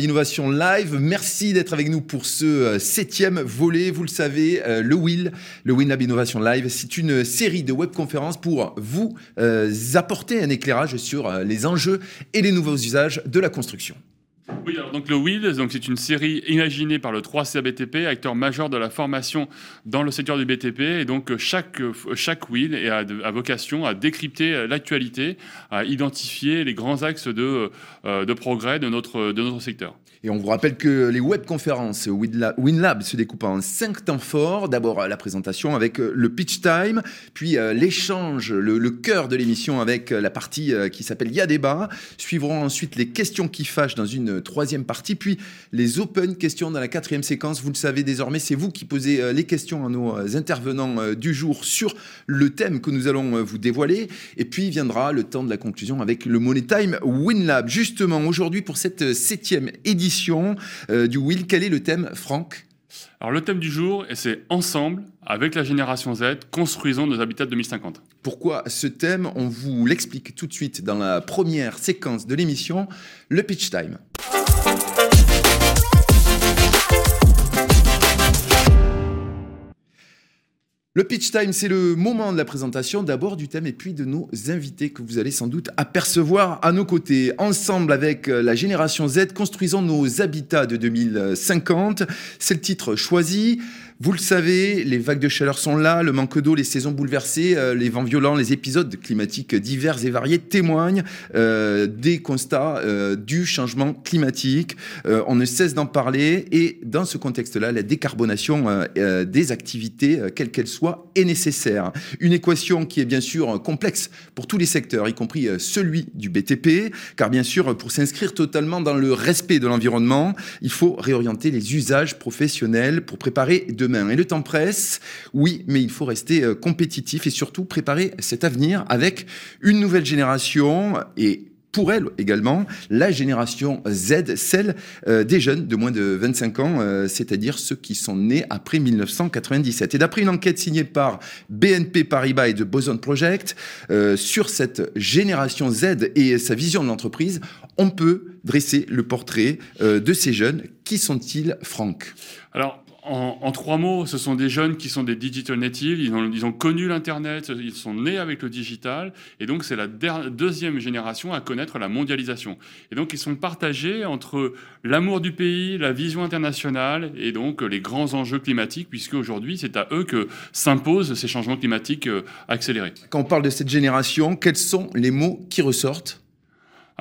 Innovation Live. Merci d'être avec nous pour ce euh, septième volet. Vous le savez, euh, le WIL, le WinLab Innovation Live, c'est une série de webconférences pour vous euh, apporter un éclairage sur les enjeux et les nouveaux usages de la construction. Oui, alors donc le WIL, c'est une série imaginée par le 3CA BTP, acteur majeur de la formation dans le secteur du BTP. Et donc chaque, chaque WIL a, a vocation à décrypter l'actualité, à identifier les grands axes de, euh, progrès de notre secteur. Et on vous rappelle que les webconférences WinLab se découpent en cinq temps forts. D'abord la présentation avec euh, le pitch time, puis euh, l'échange, le, le, cœur de l'émission avec la partie qui s'appelle Il y a débat. Suivront ensuite les questions qui fâchent dans une troisième partie, puis les open questions dans la quatrième séquence. Vous le savez désormais, c'est vous qui posez euh, les questions à nos euh, intervenants euh, du jour sur le thème que nous allons vous dévoiler. Et puis viendra le temps de la conclusion avec le Money Time WinLab. Justement, aujourd'hui, pour cette septième édition du Will, quel est le thème, Franck? Alors le thème du jour, c'est Ensemble, avec la génération Z, construisons nos habitats 2050. Pourquoi ce thème? On vous l'explique tout de suite dans la première séquence de l'émission, le pitch time. Le pitch time, c'est le moment de la présentation d'abord du thème et puis de nos invités que vous allez sans doute apercevoir à nos côtés. Ensemble avec euh, la génération Z, construisons nos habitats de 2050. C'est le titre choisi. Vous le savez, les vagues de chaleur sont là, le manque d'eau, les saisons bouleversées, euh, les vents violents, les épisodes climatiques divers et variés témoignent euh, des constats euh, du changement climatique. on ne cesse d'en parler et dans ce contexte-là, la décarbonation des activités, quelles qu'elles soient, est nécessaire. Une équation qui est bien sûr complexe pour tous les secteurs, y compris celui du BTP, car bien sûr, pour s'inscrire totalement dans le respect de l'environnement, il faut réorienter les usages professionnels pour préparer de et le temps presse, oui, mais il faut rester euh, compétitif et surtout préparer cet avenir avec une nouvelle génération et pour elle également, la génération Z, celle euh, des jeunes de moins de 25 ans, euh, c'est-à-dire ceux qui sont nés après 1997. Et d'après une enquête signée par BNP Paribas et de Boson Project, sur cette génération Z et sa vision de l'entreprise, on peut dresser le portrait de ces jeunes. Qui sont-ils, Franck? Alors, en, trois mots, ce sont des jeunes qui sont des digital natives, ils ont, connu l'Internet, ils sont nés avec le digital, et donc c'est la deuxième génération à connaître la mondialisation. Et donc ils sont partagés entre l'amour du pays, la vision internationale, et donc les grands enjeux climatiques, puisque aujourd'hui c'est à eux que s'imposent ces changements climatiques euh, accélérés. Quand on parle de cette génération, quels sont les mots qui ressortent?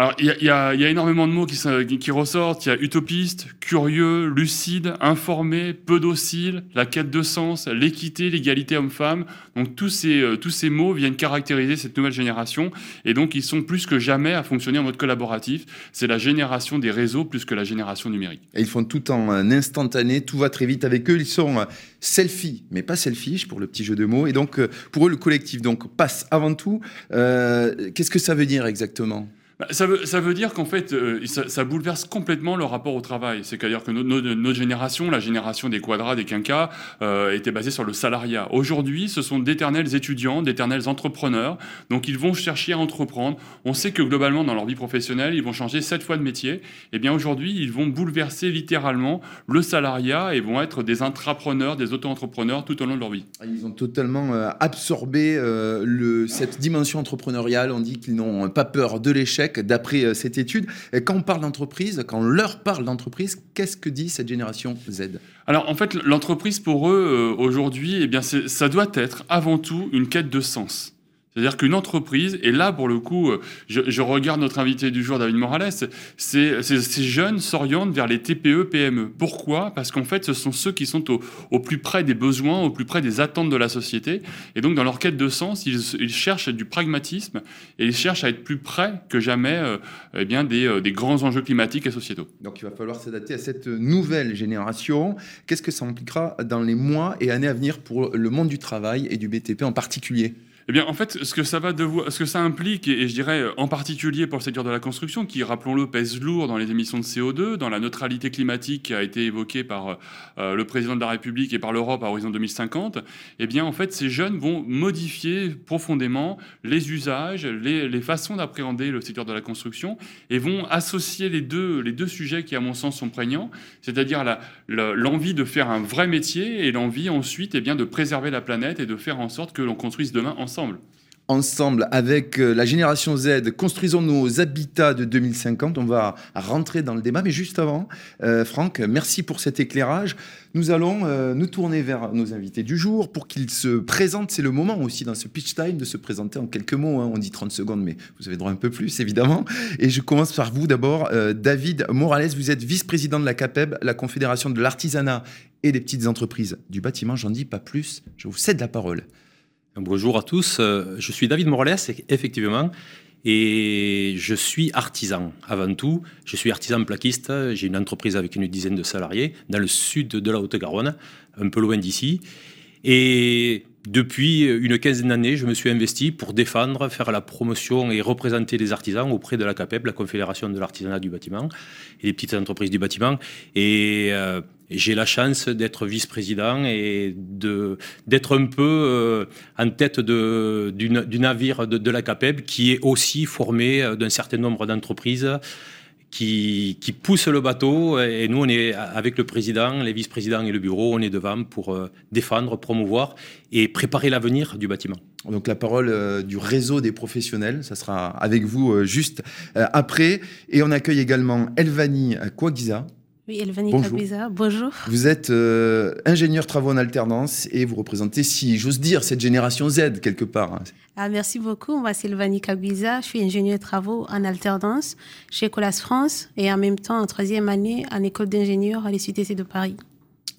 Alors, il y, a, énormément de mots qui, ressortent. Il y a utopiste, curieux, lucide, informé, peu docile, la quête de sens, l'équité, l'égalité homme-femme. Donc, tous ces, euh, tous ces mots viennent caractériser cette nouvelle génération. Et donc, ils sont plus que jamais à fonctionner en mode collaboratif. C'est la génération des réseaux plus que la génération numérique. Et ils font tout en instantané. Tout va très vite avec eux. Ils sont euh, selfie, mais pas selfish pour le petit jeu de mots. Et donc, euh, pour eux, le collectif donc, passe avant tout. Qu'est-ce que ça veut dire exactement? Ça, veut, ça veut dire qu'en fait, euh, ça, bouleverse complètement le rapport au travail. C'est-à-dire que notre génération, la génération des quadras, des quinquas, euh, était basée sur le salariat. Aujourd'hui, ce sont d'éternels étudiants, d'éternels entrepreneurs. Donc, ils vont chercher à entreprendre. On sait que globalement, dans leur vie professionnelle, ils vont changer sept fois de métier. Eh bien, aujourd'hui, ils vont bouleverser littéralement le salariat et vont être des intrapreneurs, des auto-entrepreneurs tout au long de leur vie. Ils ont totalement euh, absorbé cette dimension entrepreneuriale. On dit qu'ils n'ont pas peur de l'échec d'après euh, cette étude. quand on parle d'entreprise, quand on leur parle d'entreprise, qu'est-ce que dit cette génération Z? Alors en fait, l'entreprise pour eux euh, aujourd'hui, eh bien, ça doit être avant tout une quête de sens. C'est-à-dire qu'une entreprise, et là pour le coup, je, regarde notre invité du jour, David Morales, ces jeunes s'orientent vers les TPE, PME. Pourquoi? Parce qu'en fait, ce sont ceux qui sont au, plus près des besoins, au plus près des attentes de la société. Et donc, dans leur quête de sens, ils, cherchent du pragmatisme et ils cherchent à être plus près que jamais euh, eh euh, des grands enjeux climatiques et sociétaux. Donc, il va falloir s'adapter à cette nouvelle génération. Qu'est-ce que ça impliquera dans les mois et années à venir pour le monde du travail et du BTP en particulier? Eh bien, en fait, ce que ça implique, et, je dirais en particulier pour le secteur de la construction, qui, rappelons-le, pèse lourd dans les émissions de CO2, dans la neutralité climatique qui a été évoquée par euh, le président de la République et par l'Europe à horizon 2050, eh bien, en fait, ces jeunes vont modifier profondément les usages, les, façons d'appréhender le secteur de la construction, et vont associer les deux, les deux sujets qui, à mon sens, sont prégnants, c'est-à-dire l'envie de faire un vrai métier et l'envie ensuite eh bien, de préserver la planète et de faire en sorte que l'on construise demain ensemble ensemble avec euh, la génération Z, construisons nos habitats de 2050. On va rentrer dans le débat, mais juste avant, euh, Franck, merci pour cet éclairage. Nous allons euh, nous tourner vers nos invités du jour pour qu'ils se présentent. C'est le moment aussi dans ce pitch time de se présenter en quelques mots. Hein. On dit 30 secondes, mais vous avez droit un peu plus, évidemment. Et je commence par vous d'abord. David Morales, vous êtes vice-président de la CAPEB, la Confédération de l'artisanat et des petites entreprises du bâtiment. J'en dis pas plus. Je vous cède la parole. Bonjour à tous, euh, je suis David Morales, effectivement, et je suis artisan avant tout. Je suis artisan plaquiste, j'ai une entreprise avec une dizaine de salariés dans le sud de la Haute-Garonne, un peu loin d'ici. Et depuis une quinzaine d'années, je me suis investi pour défendre, faire la promotion et représenter les artisans auprès de la CAPEB, la Confédération de l'artisanat du bâtiment et des petites entreprises du bâtiment. Euh, j'ai la chance d'être vice-président et d'être un peu euh, en tête du, navire de, la CAPEB qui est aussi formé euh, d'un certain nombre d'entreprises qui, qui poussent le bateau. Et nous, on est avec le président, les vice-présidents et le bureau, on est devant pour euh, défendre, promouvoir et préparer l'avenir du bâtiment. Donc la parole du réseau des professionnels, ça sera avec vous juste après. Et on accueille également Elvani Kouagiza. Oui, Elvani bonjour. bonjour. Vous êtes euh, ingénieur travaux en alternance et vous représentez, si j'ose dire, cette génération Z quelque part. Hein. Ah, merci beaucoup. Moi, c'est Elvani Kabiza. Je suis ingénieur travaux en alternance chez Colas France et en même temps en troisième année en école d'ingénieur à l'ICTC de Paris.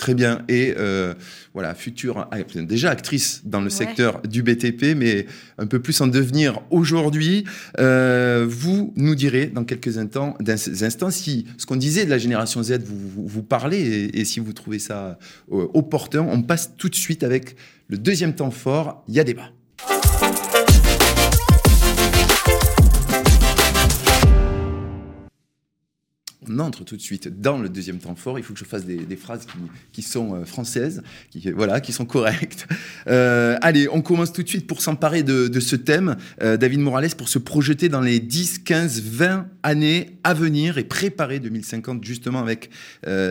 Très bien. Et euh, voilà, future, déjà actrice dans le secteur du BTP, mais un peu plus en devenir aujourd'hui. Euh, vous nous direz dans quelques instants, instants si ce qu'on disait de la génération Z vous, vous, parlez et, si vous trouvez ça euh, opportun. On passe tout de suite avec le deuxième temps fort. Il y a débat. On entre tout de suite dans le deuxième temps fort. Il faut que je fasse des, phrases qui, sont euh, françaises, qui, voilà, qui sont correctes. Euh, allez, on commence tout de suite pour s'emparer de, ce thème. Euh, David Morales, pour se projeter dans les 10, 15, 20 années à venir et préparer 2050 justement avec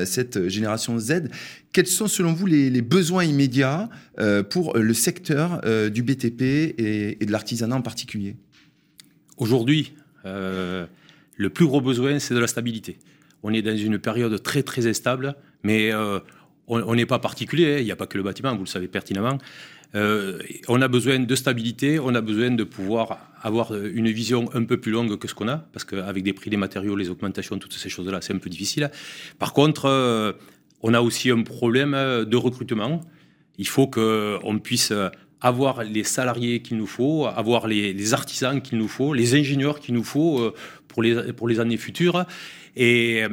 cette génération Z. Quels sont selon vous les, besoins immédiats pour le secteur du BTP et, et de l'artisanat en particulier? Aujourd'hui, le plus gros besoin, c'est de la stabilité. On est dans une période très très instable, mais euh, on n'est pas particulier. Hein. Il n'y a pas que le bâtiment, vous le savez pertinemment. Euh, on a besoin de stabilité, on a besoin de pouvoir avoir une vision un peu plus longue que ce qu'on a, parce qu'avec des prix des matériaux, les augmentations, toutes ces choses-là, c'est un peu difficile. Par contre, euh, on a aussi un problème de recrutement. Il faut qu'on puisse avoir les salariés qu'il nous faut, avoir les, artisans qu'il nous faut, les ingénieurs qu'il nous faut euh, pour les, pour les années futures. Et euh,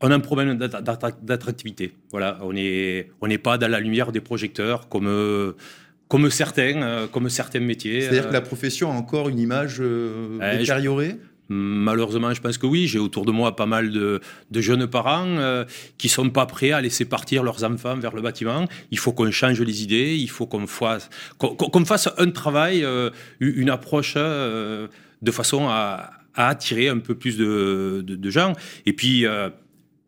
on a un problème d'attractivité. Voilà, on n'est on n'est pas dans la lumière des projecteurs comme, euh, comme, certains, comme certains métiers. C'est-à-dire que la profession a encore une image détériorée? Malheureusement, je pense que oui. J'ai autour de moi pas mal de, jeunes parents euh, qui sont pas prêts à laisser partir leurs enfants vers le bâtiment. Il faut qu'on change les idées, il faut qu'on fasse, qu'on fasse un travail, euh, une approche euh, de façon à, attirer un peu plus de, gens. Et puis,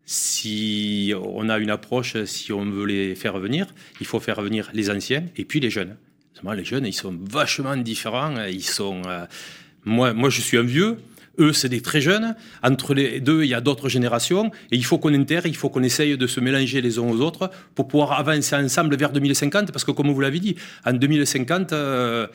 si on a une approche, si on veut les faire venir, il faut faire venir les anciens et puis les jeunes. Les jeunes, ils sont vachement différents. Ils sont, moi, moi, je suis un vieux. Eux, c'est des très jeunes. Entre les deux, il y a d'autres générations. Et il faut qu'on intègre, il faut qu'on essaye de se mélanger les uns aux autres pour pouvoir avancer ensemble vers 2050. Parce que, comme vous l'avez dit, en 2050, euh,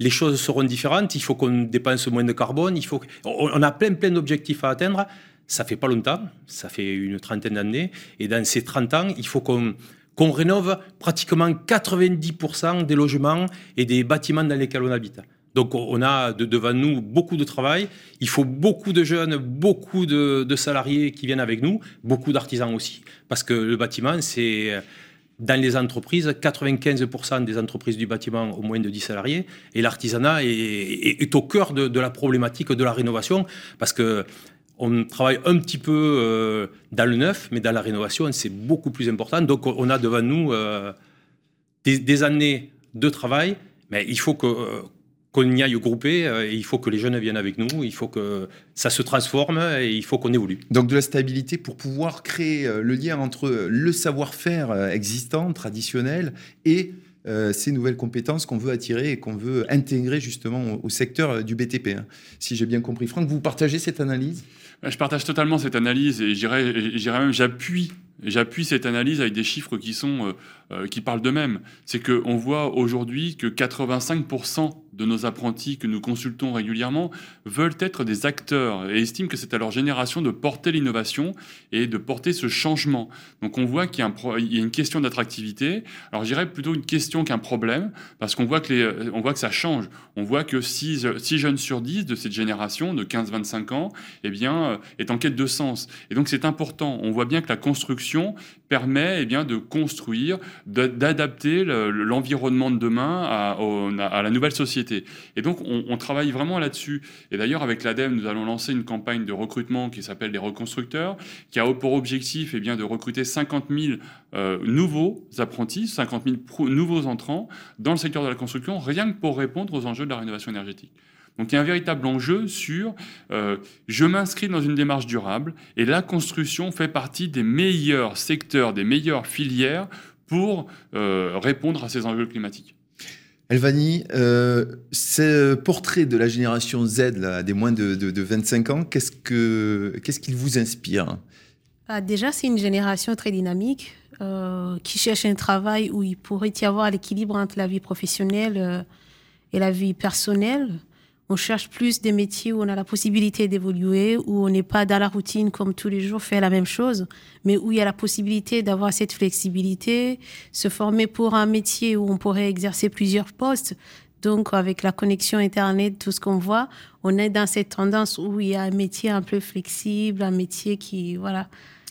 les choses seront différentes. Il faut qu'on dépense moins de carbone. Il faut on a plein, plein d'objectifs à atteindre. Ça fait pas longtemps. Ça fait une trentaine d'années. Et dans ces 30 ans, il faut qu'on qu'on rénove pratiquement 90% des logements et des bâtiments dans lesquels on habite. Donc on a devant nous beaucoup de travail. Il faut beaucoup de jeunes, beaucoup de, salariés qui viennent avec nous, beaucoup d'artisans aussi. Parce que le bâtiment, c'est dans les entreprises, 95% des entreprises du bâtiment ont moins de 10 salariés, et l'artisanat est, au cœur de, la problématique de la rénovation, parce que on travaille un petit peu euh, dans le neuf, mais dans la rénovation, c'est beaucoup plus important. Donc on a devant nous euh, des, années de travail, mais il faut que qu'on y aille grouper, euh, il faut que les jeunes viennent avec nous, il faut que ça se transforme et il faut qu'on évolue. Donc de la stabilité pour pouvoir créer euh, le lien entre le savoir-faire euh, existant, traditionnel, et ces nouvelles compétences qu'on veut attirer et qu'on veut intégrer justement au, secteur du BTP. Hein. Si j'ai bien compris. Franck, vous partagez cette analyse? Je partage totalement cette analyse et j'irais même, j'appuie J'appuie cette analyse avec des chiffres qui sont qui parlent d'eux-mêmes. C'est qu'on voit aujourd'hui que 85% de nos apprentis que nous consultons régulièrement veulent être des acteurs et estiment que c'est à leur génération de porter l'innovation et de porter ce changement. Donc on voit qu'il y, a une question d'attractivité. Alors j'irais plutôt une question qu'un problème parce qu'on voit que on voit que ça change. On voit que 6, jeunes sur 10 de cette génération de 15-25 ans, eh bien, est en quête de sens. Et donc c'est important. On voit bien que la construction permet eh bien, de construire, d'adapter l'environnement de demain à la nouvelle société. Et donc, on, travaille vraiment là-dessus. Et d'ailleurs, avec l'ADEME, nous allons lancer une campagne de recrutement qui s'appelle les reconstructeurs, qui a pour objectif eh bien, de recruter 50 000 euh, nouveaux apprentis, 50 000 nouveaux entrants dans le secteur de la construction, rien que pour répondre aux enjeux de la rénovation énergétique. Donc il y a un véritable enjeu sur euh, je m'inscris dans une démarche durable et la construction fait partie des meilleurs secteurs, des meilleures filières pour euh, répondre à ces enjeux climatiques. Elvani, euh, ce portrait de la génération Z, là, des moins de, 25 ans, qu'est-ce qu'il vous inspire? Ah, Déjà, c'est une génération très dynamique euh, qui cherche un travail où il pourrait y avoir l'équilibre entre la vie professionnelle euh, et la vie personnelle on cherche plus des métiers où on a la possibilité d'évoluer, où on n'est pas dans la routine comme tous les jours, faire la même chose, mais où il y a la possibilité d'avoir cette flexibilité, se former pour un métier où on pourrait exercer plusieurs postes. Donc, avec la connexion Internet, tout ce qu'on voit, on est dans cette tendance où il y a un métier un peu flexible, un métier qui, voilà,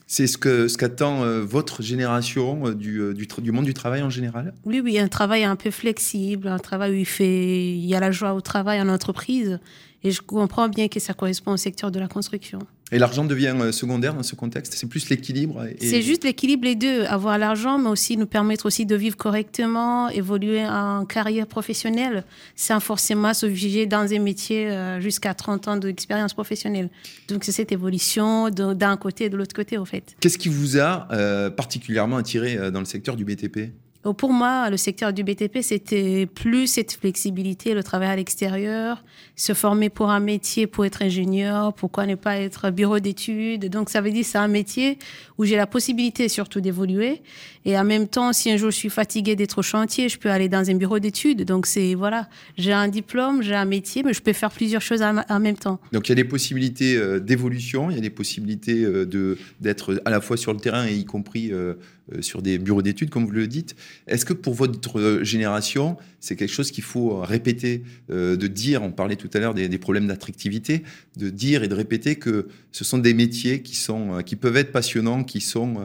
c'est ce que ce qu'attend euh, votre génération euh, du, euh, du, du, monde du travail en général? Oui, oui, un travail un peu flexible, un travail où il, fait, il y a la joie au travail en entreprise. Et je comprends bien que ça correspond au secteur de la construction. Et l'argent devient euh, secondaire dans ce contexte C'est plus l'équilibre C'est juste l'équilibre, les deux. Avoir l'argent, mais aussi nous permettre aussi de vivre correctement, évoluer en carrière professionnelle, sans forcément se dans un métier euh, jusqu'à 30 ans d'expérience professionnelle. Donc c'est cette évolution d'un côté et de l'autre côté, au fait. Qu'est-ce qui vous a euh, particulièrement attiré dans le secteur du BTP pour moi, le secteur du BTP, c'était plus cette flexibilité, le travail à l'extérieur, se former pour un métier, pour être ingénieur, pourquoi ne pas être bureau d'études. Donc, ça veut dire c'est un métier où j'ai la possibilité surtout d'évoluer. Et en même temps, si un jour je suis fatiguée d'être au chantier, je peux aller dans un bureau d'études. Donc, c'est, voilà, j'ai un diplôme, j'ai un métier, mais je peux faire plusieurs choses en même temps. Donc, il y a des possibilités euh, d'évolution, il y a des possibilités euh, de, d'être à la fois sur le terrain et y compris euh, sur des bureaux d'études, comme vous le dites. Est-ce que pour votre euh, génération, c'est quelque chose qu'il faut répéter, euh, de dire, on parlait tout à l'heure des, problèmes d'attractivité, de dire et de répéter que ce sont des métiers qui, sont, qui peuvent être passionnants, qui, sont,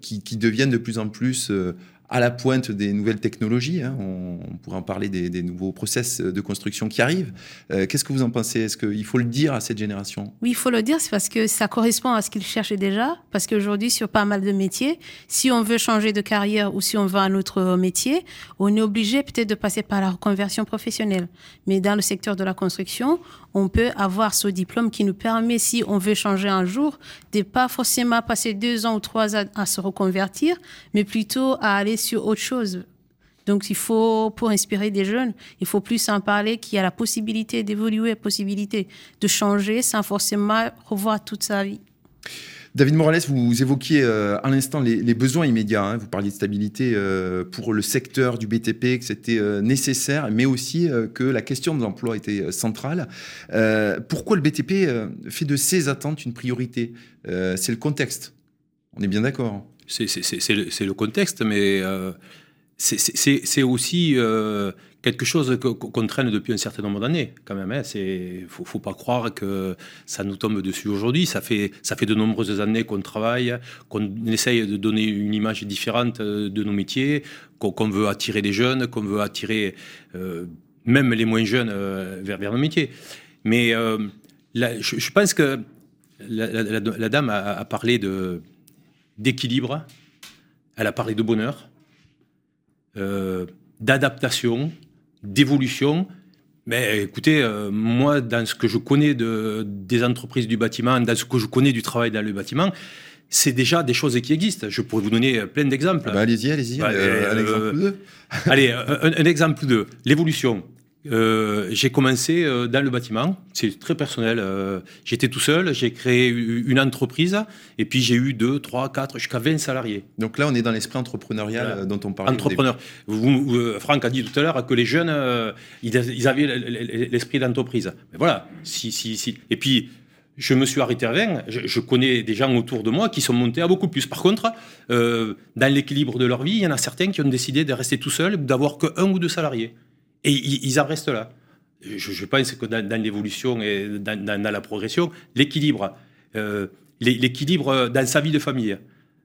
qui, deviennent de plus en plus à la pointe des nouvelles technologies. Hein. On, pourrait en parler des, nouveaux process de construction qui arrivent. Euh, qu'est-ce que vous en pensez? Est-ce qu'il faut le dire à cette génération? Oui, il faut le dire, c'est parce que ça correspond à ce qu'ils cherchaient déjà. Parce qu'aujourd'hui, sur pas mal de métiers, si on veut changer de carrière ou si on veut un autre métier, on est obligé peut-être de passer par la reconversion professionnelle. Mais dans le secteur de la construction, on peut avoir ce diplôme qui nous permet, si on veut changer un jour, de pas forcément passer deux ans ou trois ans à se reconvertir, mais plutôt à aller sur autre chose. Donc, il faut, pour inspirer des jeunes, il faut plus en parler qu'il y a la possibilité d'évoluer, la possibilité de changer sans forcément revoir toute sa vie. David Morales, vous évoquiez euh, à l'instant les, besoins immédiats. Hein. Vous parliez de stabilité euh, pour le secteur du BTP, que c'était euh, nécessaire, mais aussi que la question de l'emploi était centrale. pourquoi le BTP fait de ses attentes une priorité? C'est le contexte. On est bien d'accord. C'est le, contexte, mais c'est aussi quelque chose qu'on traîne depuis un certain nombre d'années, quand même. Hein. C'est, faut, pas croire que ça nous tombe dessus aujourd'hui. Ça fait, ça fait de nombreuses années qu'on travaille, qu'on essaye de donner une image différente euh, de nos métiers, qu'on, veut attirer des jeunes, qu'on veut attirer euh, même les moins jeunes euh, vers, vers nos métiers. Mais je, pense que la, dame a, parlé de, d'équilibre, elle a parlé de bonheur, d'adaptation, d'évolution. Mais écoutez, euh, moi, dans ce que je connais de, des entreprises du bâtiment, dans ce que je connais du travail dans le bâtiment, c'est déjà des choses qui existent. Je pourrais vous donner plein d'exemples. Bah, allez-y, allez-y. Bah, euh, un exemple deux. allez, un, un exemple deux. L'évolution. Euh, j'ai commencé euh, dans le bâtiment, c'est très personnel. Euh, j'étais tout seul, j'ai créé une entreprise et puis j'ai eu 2, 3, 4, jusqu'à 20 salariés. Donc là, on est dans l'esprit entrepreneurial dont on parlait. Entrepreneur. Vous, Franck a dit tout à l'heure que les jeunes, ils, avaient l'esprit d'entreprise. Mais voilà, si, si, si. Et puis, je me suis arrêté à 20. Je, connais des gens autour de moi qui sont montés à beaucoup plus. Par contre, dans l'équilibre de leur vie, il y en a certains qui ont décidé de rester tout seuls, d'avoir que un ou deux salariés. Et ils, en restent là. Je, pense que dans, l'évolution et dans, la progression, l'équilibre, euh, l'équilibre dans sa vie de famille,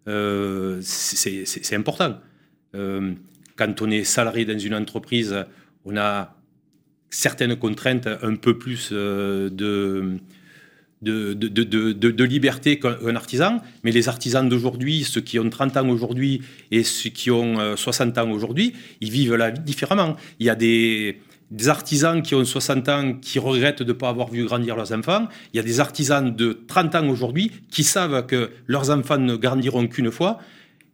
euh, c'est important. Euh, quand on est salarié dans une entreprise, on a certaines contraintes un peu plus de, de, liberté qu'un artisan, mais les artisans d'aujourd'hui, ceux qui ont 30 ans aujourd'hui et ceux qui ont 60 ans aujourd'hui, ils vivent la vie différemment. Il y a des artisans qui ont 60 ans qui regrettent de ne pas avoir vu grandir leurs enfants. Il y a des artisans de 30 ans aujourd'hui qui savent que leurs enfants ne grandiront qu'une fois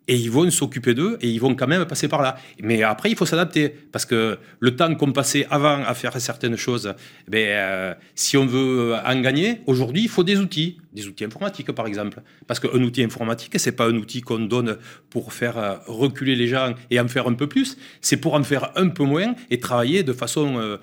et ils vont s'occuper d'eux et ils vont quand même passer par là. Mais après, il faut s'adapter parce que le temps qu'on passait avant à faire certaines choses, ben, euh, si on veut en gagner, aujourd'hui, il faut des outils, des outils informatiques par exemple. Parce qu'un outil informatique, c'est pas un outil qu'on donne pour faire euh, reculer les gens et en faire un peu plus, c'est pour en faire un peu moins et travailler de façon euh,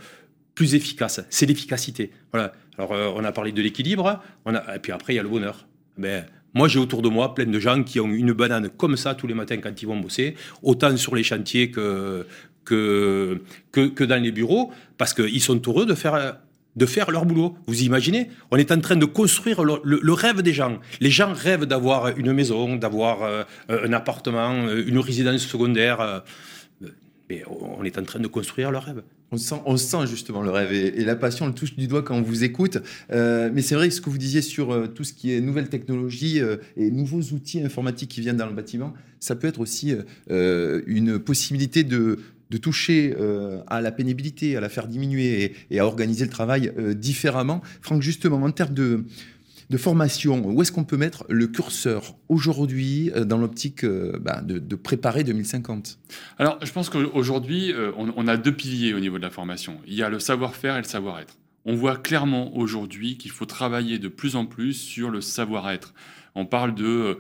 plus efficace. C'est l'efficacité. Voilà. Alors, on a parlé de l'équilibre, et puis après, il y a le bonheur. Ben, moi, j'ai autour de moi plein de gens qui ont une banane comme ça tous les matins quand ils vont bosser, autant sur les chantiers que, dans les bureaux, parce qu'ils sont heureux de faire, leur boulot. Vous imaginez? On est en train de construire le, rêve des gens. Les gens rêvent d'avoir une maison, d'avoir euh, un appartement, une résidence secondaire. Euh, mais on est en train de construire leur rêve. On sent, on justement le rêve et, la passion, le touche du doigt quand on vous écoute. Euh, mais c'est vrai que ce que vous disiez sur euh, tout ce qui est nouvelles technologies euh, et nouveaux outils informatiques qui viennent dans le bâtiment, ça peut être aussi une possibilité de, de toucher à la pénibilité, à la faire diminuer et, et à organiser le travail différemment. Franck, justement, en termes de, de formation, où est-ce qu'on peut mettre le curseur aujourd'hui euh, dans l'optique euh, bah, de, préparer 2050 Alors, je pense qu'aujourd'hui, euh, on, a deux piliers au niveau de la formation. Il y a le savoir-faire et le savoir-être. On voit clairement aujourd'hui qu'il faut travailler de plus en plus sur le savoir-être. On parle de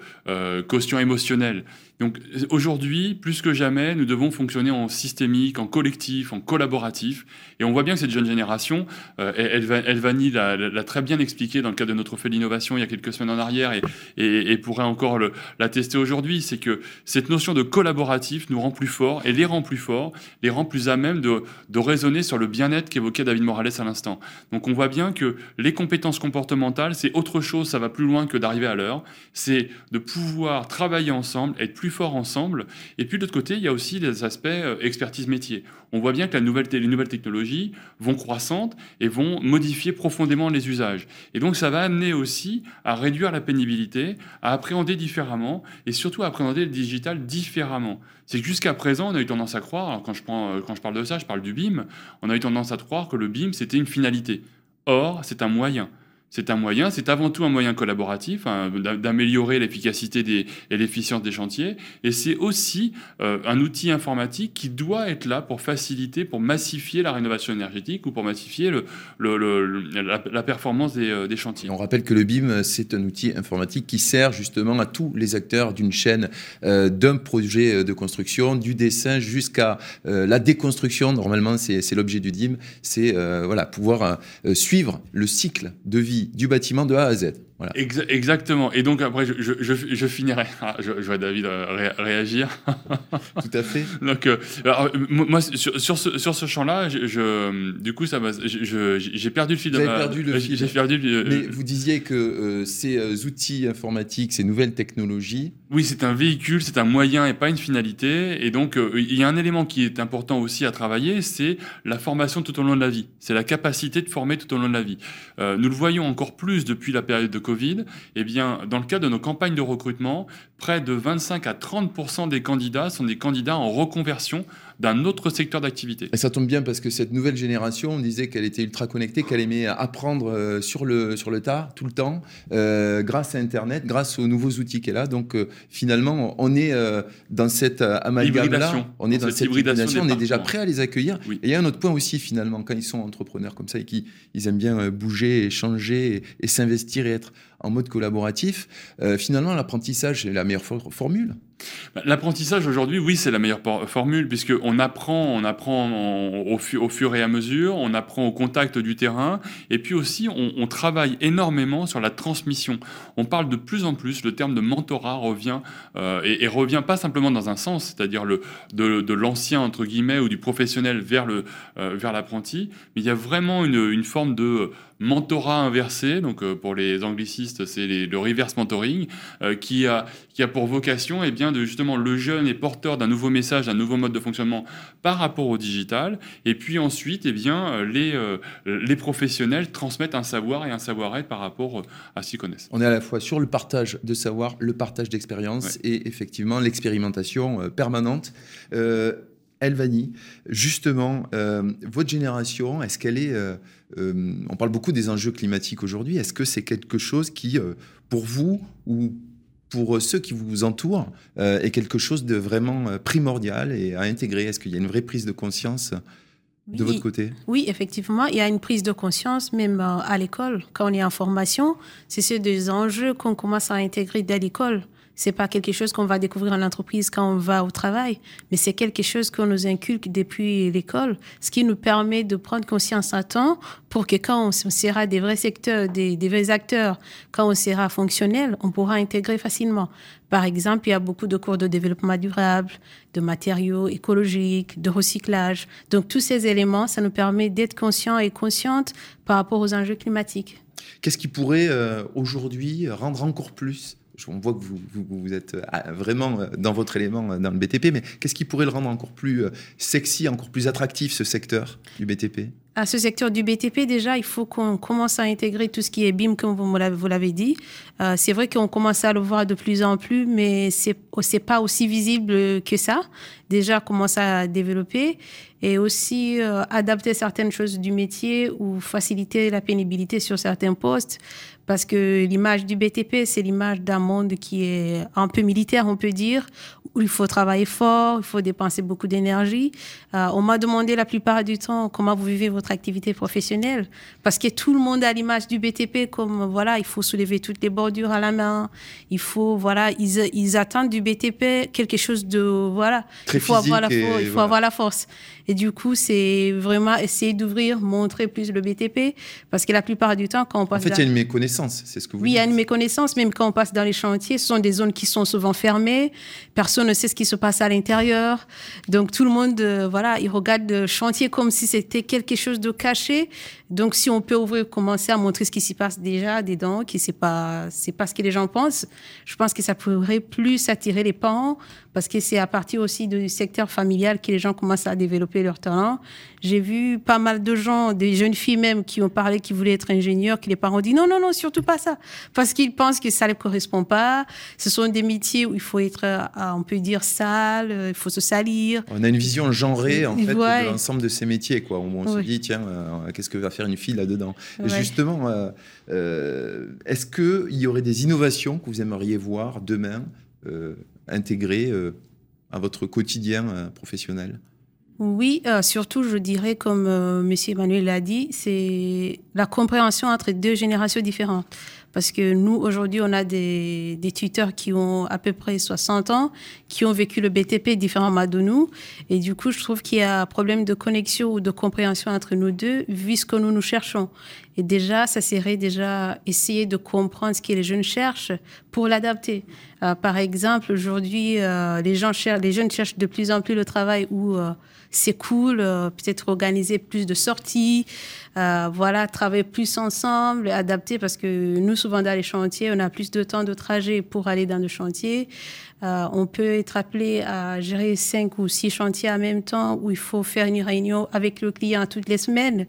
caution émotionnelle. Donc aujourd'hui, plus que jamais, nous devons fonctionner en systémique, en collectif, en collaboratif. Et on voit bien que cette jeune génération, euh, Elvani l'a très bien expliqué dans le cadre de notre fait d'innovation il y a quelques semaines en arrière et, pourrait encore la tester aujourd'hui, c'est que cette notion de collaboratif nous rend plus forts et les rend plus forts, les rend plus à même de raisonner sur le bien-être qu'évoquait David Morales à l'instant. Donc on voit bien que les compétences comportementales, c'est autre chose, ça va plus loin que d'arriver à l'heure, c'est de pouvoir travailler ensemble, être plus fort ensemble. Et puis de l'autre côté, il y a aussi les aspects euh, expertise métier. On voit bien que la les nouvelles technologies vont croissantes et vont modifier profondément les usages. Et donc ça va amener aussi à réduire la pénibilité, à appréhender différemment et surtout à appréhender le digital différemment. C'est que jusqu'à présent, on a eu tendance à croire, quand je, euh, quand je parle de ça, je parle du BIM, on a eu tendance à croire que le BIM, c'était une finalité. Or, c'est un moyen. C'est un moyen, c'est avant tout un moyen collaboratif hein, d'améliorer l'efficacité et l'efficience des chantiers. Et c'est aussi euh, un outil informatique qui doit être là pour faciliter, pour massifier la rénovation énergétique ou pour massifier la, performance euh, des, chantiers. On rappelle que le BIM, c'est un outil informatique qui sert justement à tous les acteurs d'une chaîne euh, d'un projet de construction, du dessin jusqu'à la déconstruction. Normalement, c'est l'objet du DIM, c'est voilà, pouvoir suivre le cycle de vie du bâtiment de A à Z. Voilà. exactement. Et donc après, je, je, je, finirai. Ah, je, vois David euh, réagir. Tout à fait. donc, euh, alors, moi, sur, sur ce, sur ce champ-là, je, du coup, ça j'ai perdu le fil. Vous avez perdu le fil. Perdu, Mais vous disiez que ces outils informatiques, ces nouvelles technologies. Oui, c'est un véhicule, c'est un moyen et pas une finalité. Et donc, il y a un élément qui est important aussi à travailler, c'est la formation tout au long de la vie. C'est la capacité de former tout au long de la vie. nous le voyons encore plus depuis la période de Eh bien, dans le cadre de nos campagnes de recrutement, près de 25 à 30% des candidats sont des candidats en reconversion d'un autre secteur d'activité. Et ça tombe bien parce que cette nouvelle génération, on disait qu'elle était ultra connectée, qu'elle aimait apprendre euh, sur le, sur le tas, tout le temps, euh, grâce à Internet, grâce aux nouveaux outils qu'elle a. Donc euh, finalement, on est dans cette amalgame-là, on est dans, cette, hybridation, on est déjà prêt à les accueillir. Et il y a un autre point aussi finalement, quand ils sont entrepreneurs comme ça et qu'ils ils aiment bien bouger, échanger et s'investir et être en mode collaboratif, finalement, l'apprentissage est la meilleure formule. Bah, l'apprentissage aujourd'hui, oui, c'est la meilleure formule puisque on apprend, on apprend au, fur et à mesure, on apprend au contact du terrain, et puis aussi on, travaille énormément sur la transmission. On parle de plus en plus, le terme de mentorat revient euh, et, revient pas simplement dans un sens, c'est-à-dire de, l'ancien entre guillemets ou du professionnel vers euh, l'apprenti, mais il y a vraiment une forme de mentorat inversé, donc euh, pour les anglicistes, c'est le reverse mentoring, euh, qui, a, qui a pour vocation eh bien, de justement le jeune est porteur d'un nouveau message, d'un nouveau mode de fonctionnement par rapport au digital, et puis ensuite eh bien, euh, les, les professionnels transmettent un savoir et un savoir-être par rapport à ce qu'ils connaissent. On est à la fois sur le partage de savoir, le partage d'expérience et effectivement l'expérimentation permanente. Elvani, justement, votre génération, est-ce qu'elle est on parle beaucoup des enjeux climatiques aujourd'hui. Est-ce que c'est quelque chose qui, euh, pour vous ou pour ceux qui vous entourent, euh, est quelque chose de vraiment primordial et à intégrer? Est-ce qu'il y a une vraie prise de conscience de votre côté? Oui, effectivement, il y a une prise de conscience, même à l'école, quand on est en formation. C'est des enjeux qu'on commence à intégrer dès l'école. C'est pas quelque chose qu'on va découvrir en entreprise quand on va au travail, mais c'est quelque chose qu'on nous inculque depuis l'école, ce qui nous permet de prendre conscience à temps pour que quand on sera des vrais secteurs, des, vrais acteurs, quand on sera fonctionnel, on pourra intégrer facilement. Par exemple, il y a beaucoup de cours de développement durable, de matériaux écologiques, de recyclage. Donc tous ces éléments, ça nous permet d'être conscients et conscientes par rapport aux enjeux climatiques. Qu'est-ce qui pourrait euh, aujourd'hui rendre encore plus on voit que vous, êtes euh, vraiment euh, dans votre élément euh, dans le BTP, mais qu'est-ce qui pourrait le rendre encore plus sexy, encore plus attractif, ce secteur du BTP à ce secteur du BTP, déjà, il faut qu'on commence à intégrer tout ce qui est BIM, comme vous l'avez dit. c'est vrai qu'on commence à le voir de plus en plus, mais c'est n'est pas aussi visible que ça. Déjà, commence à développer et aussi adapter certaines choses du métier ou faciliter la pénibilité sur certains postes parce que l'image du BTP, c'est l'image d'un monde qui est un peu militaire, on peut dire, où il faut travailler fort, il faut dépenser beaucoup d'énergie. Euh, on m'a demandé la plupart du temps comment vous vivez votre activité professionnelle, parce que tout le monde a l'image du BTP comme voilà, il faut soulever toutes les bordures à la main, il faut voilà, ils, ils attendent du BTP quelque chose de voilà, il faut avoir la il faut avoir la force. Et du coup, c'est vraiment essayer d'ouvrir, montrer plus le BTP, parce que la plupart du temps, quand on passe... En fait, il y a une méconnaissance, c'est ce que vous Oui, il y a une méconnaissance, même quand on passe dans les chantiers, ce sont des zones qui sont souvent fermées, personne ne sait ce qui se passe à l'intérieur. Donc tout le monde, euh, voilà, il regarde le chantier comme si c'était quelque chose de caché. Donc si on peut ouvrir, commencer à montrer ce qui s'y passe déjà dedans, qui c'est pas, c'est pas ce que les gens pensent, je pense que ça pourrait plus attirer les parents parce que c'est à partir aussi du secteur familial que les gens commencent à développer leur talent. J'ai vu pas mal de gens, des jeunes filles même, qui ont parlé qui voulaient être ingénieurs, que les parents ont dit non, non, non, surtout pas ça, parce qu'ils pensent que ça ne correspond pas. Ce sont des métiers où il faut être, euh, on peut dire, sale, euh, il faut se salir. On a une vision genrée, en fait, de l'ensemble de ces métiers, quoi. On, se dit, tiens, euh, qu'est-ce que va faire une fille là-dedans Justement, est-ce qu'il y aurait des innovations que vous aimeriez voir demain intégrées à votre quotidien professionnel? Oui, euh, surtout, je dirais, comme euh, M. Emmanuel l'a dit, c'est la compréhension entre deux générations différentes. Parce que nous, aujourd'hui, on a des, tuteurs qui ont à peu près 60 ans, qui ont vécu le BTP différemment de nous. Et du coup, je trouve qu'il y a un problème de connexion ou de compréhension entre nous deux, vu ce que nous nous cherchons. Et déjà, ça serait déjà essayer de comprendre ce que les jeunes cherchent pour l'adapter. Euh, par exemple, aujourd'hui, euh, les, gens les jeunes cherchent de plus en plus le travail où euh, c'est cool, peut-être organiser plus de sorties, voilà, travailler plus ensemble, adapter parce que nous, souvent dans les chantiers, on a plus de temps de trajet pour aller dans le chantier. on peut être appelé à gérer cinq ou six chantiers en même temps où il faut faire une réunion avec le client toutes les semaines.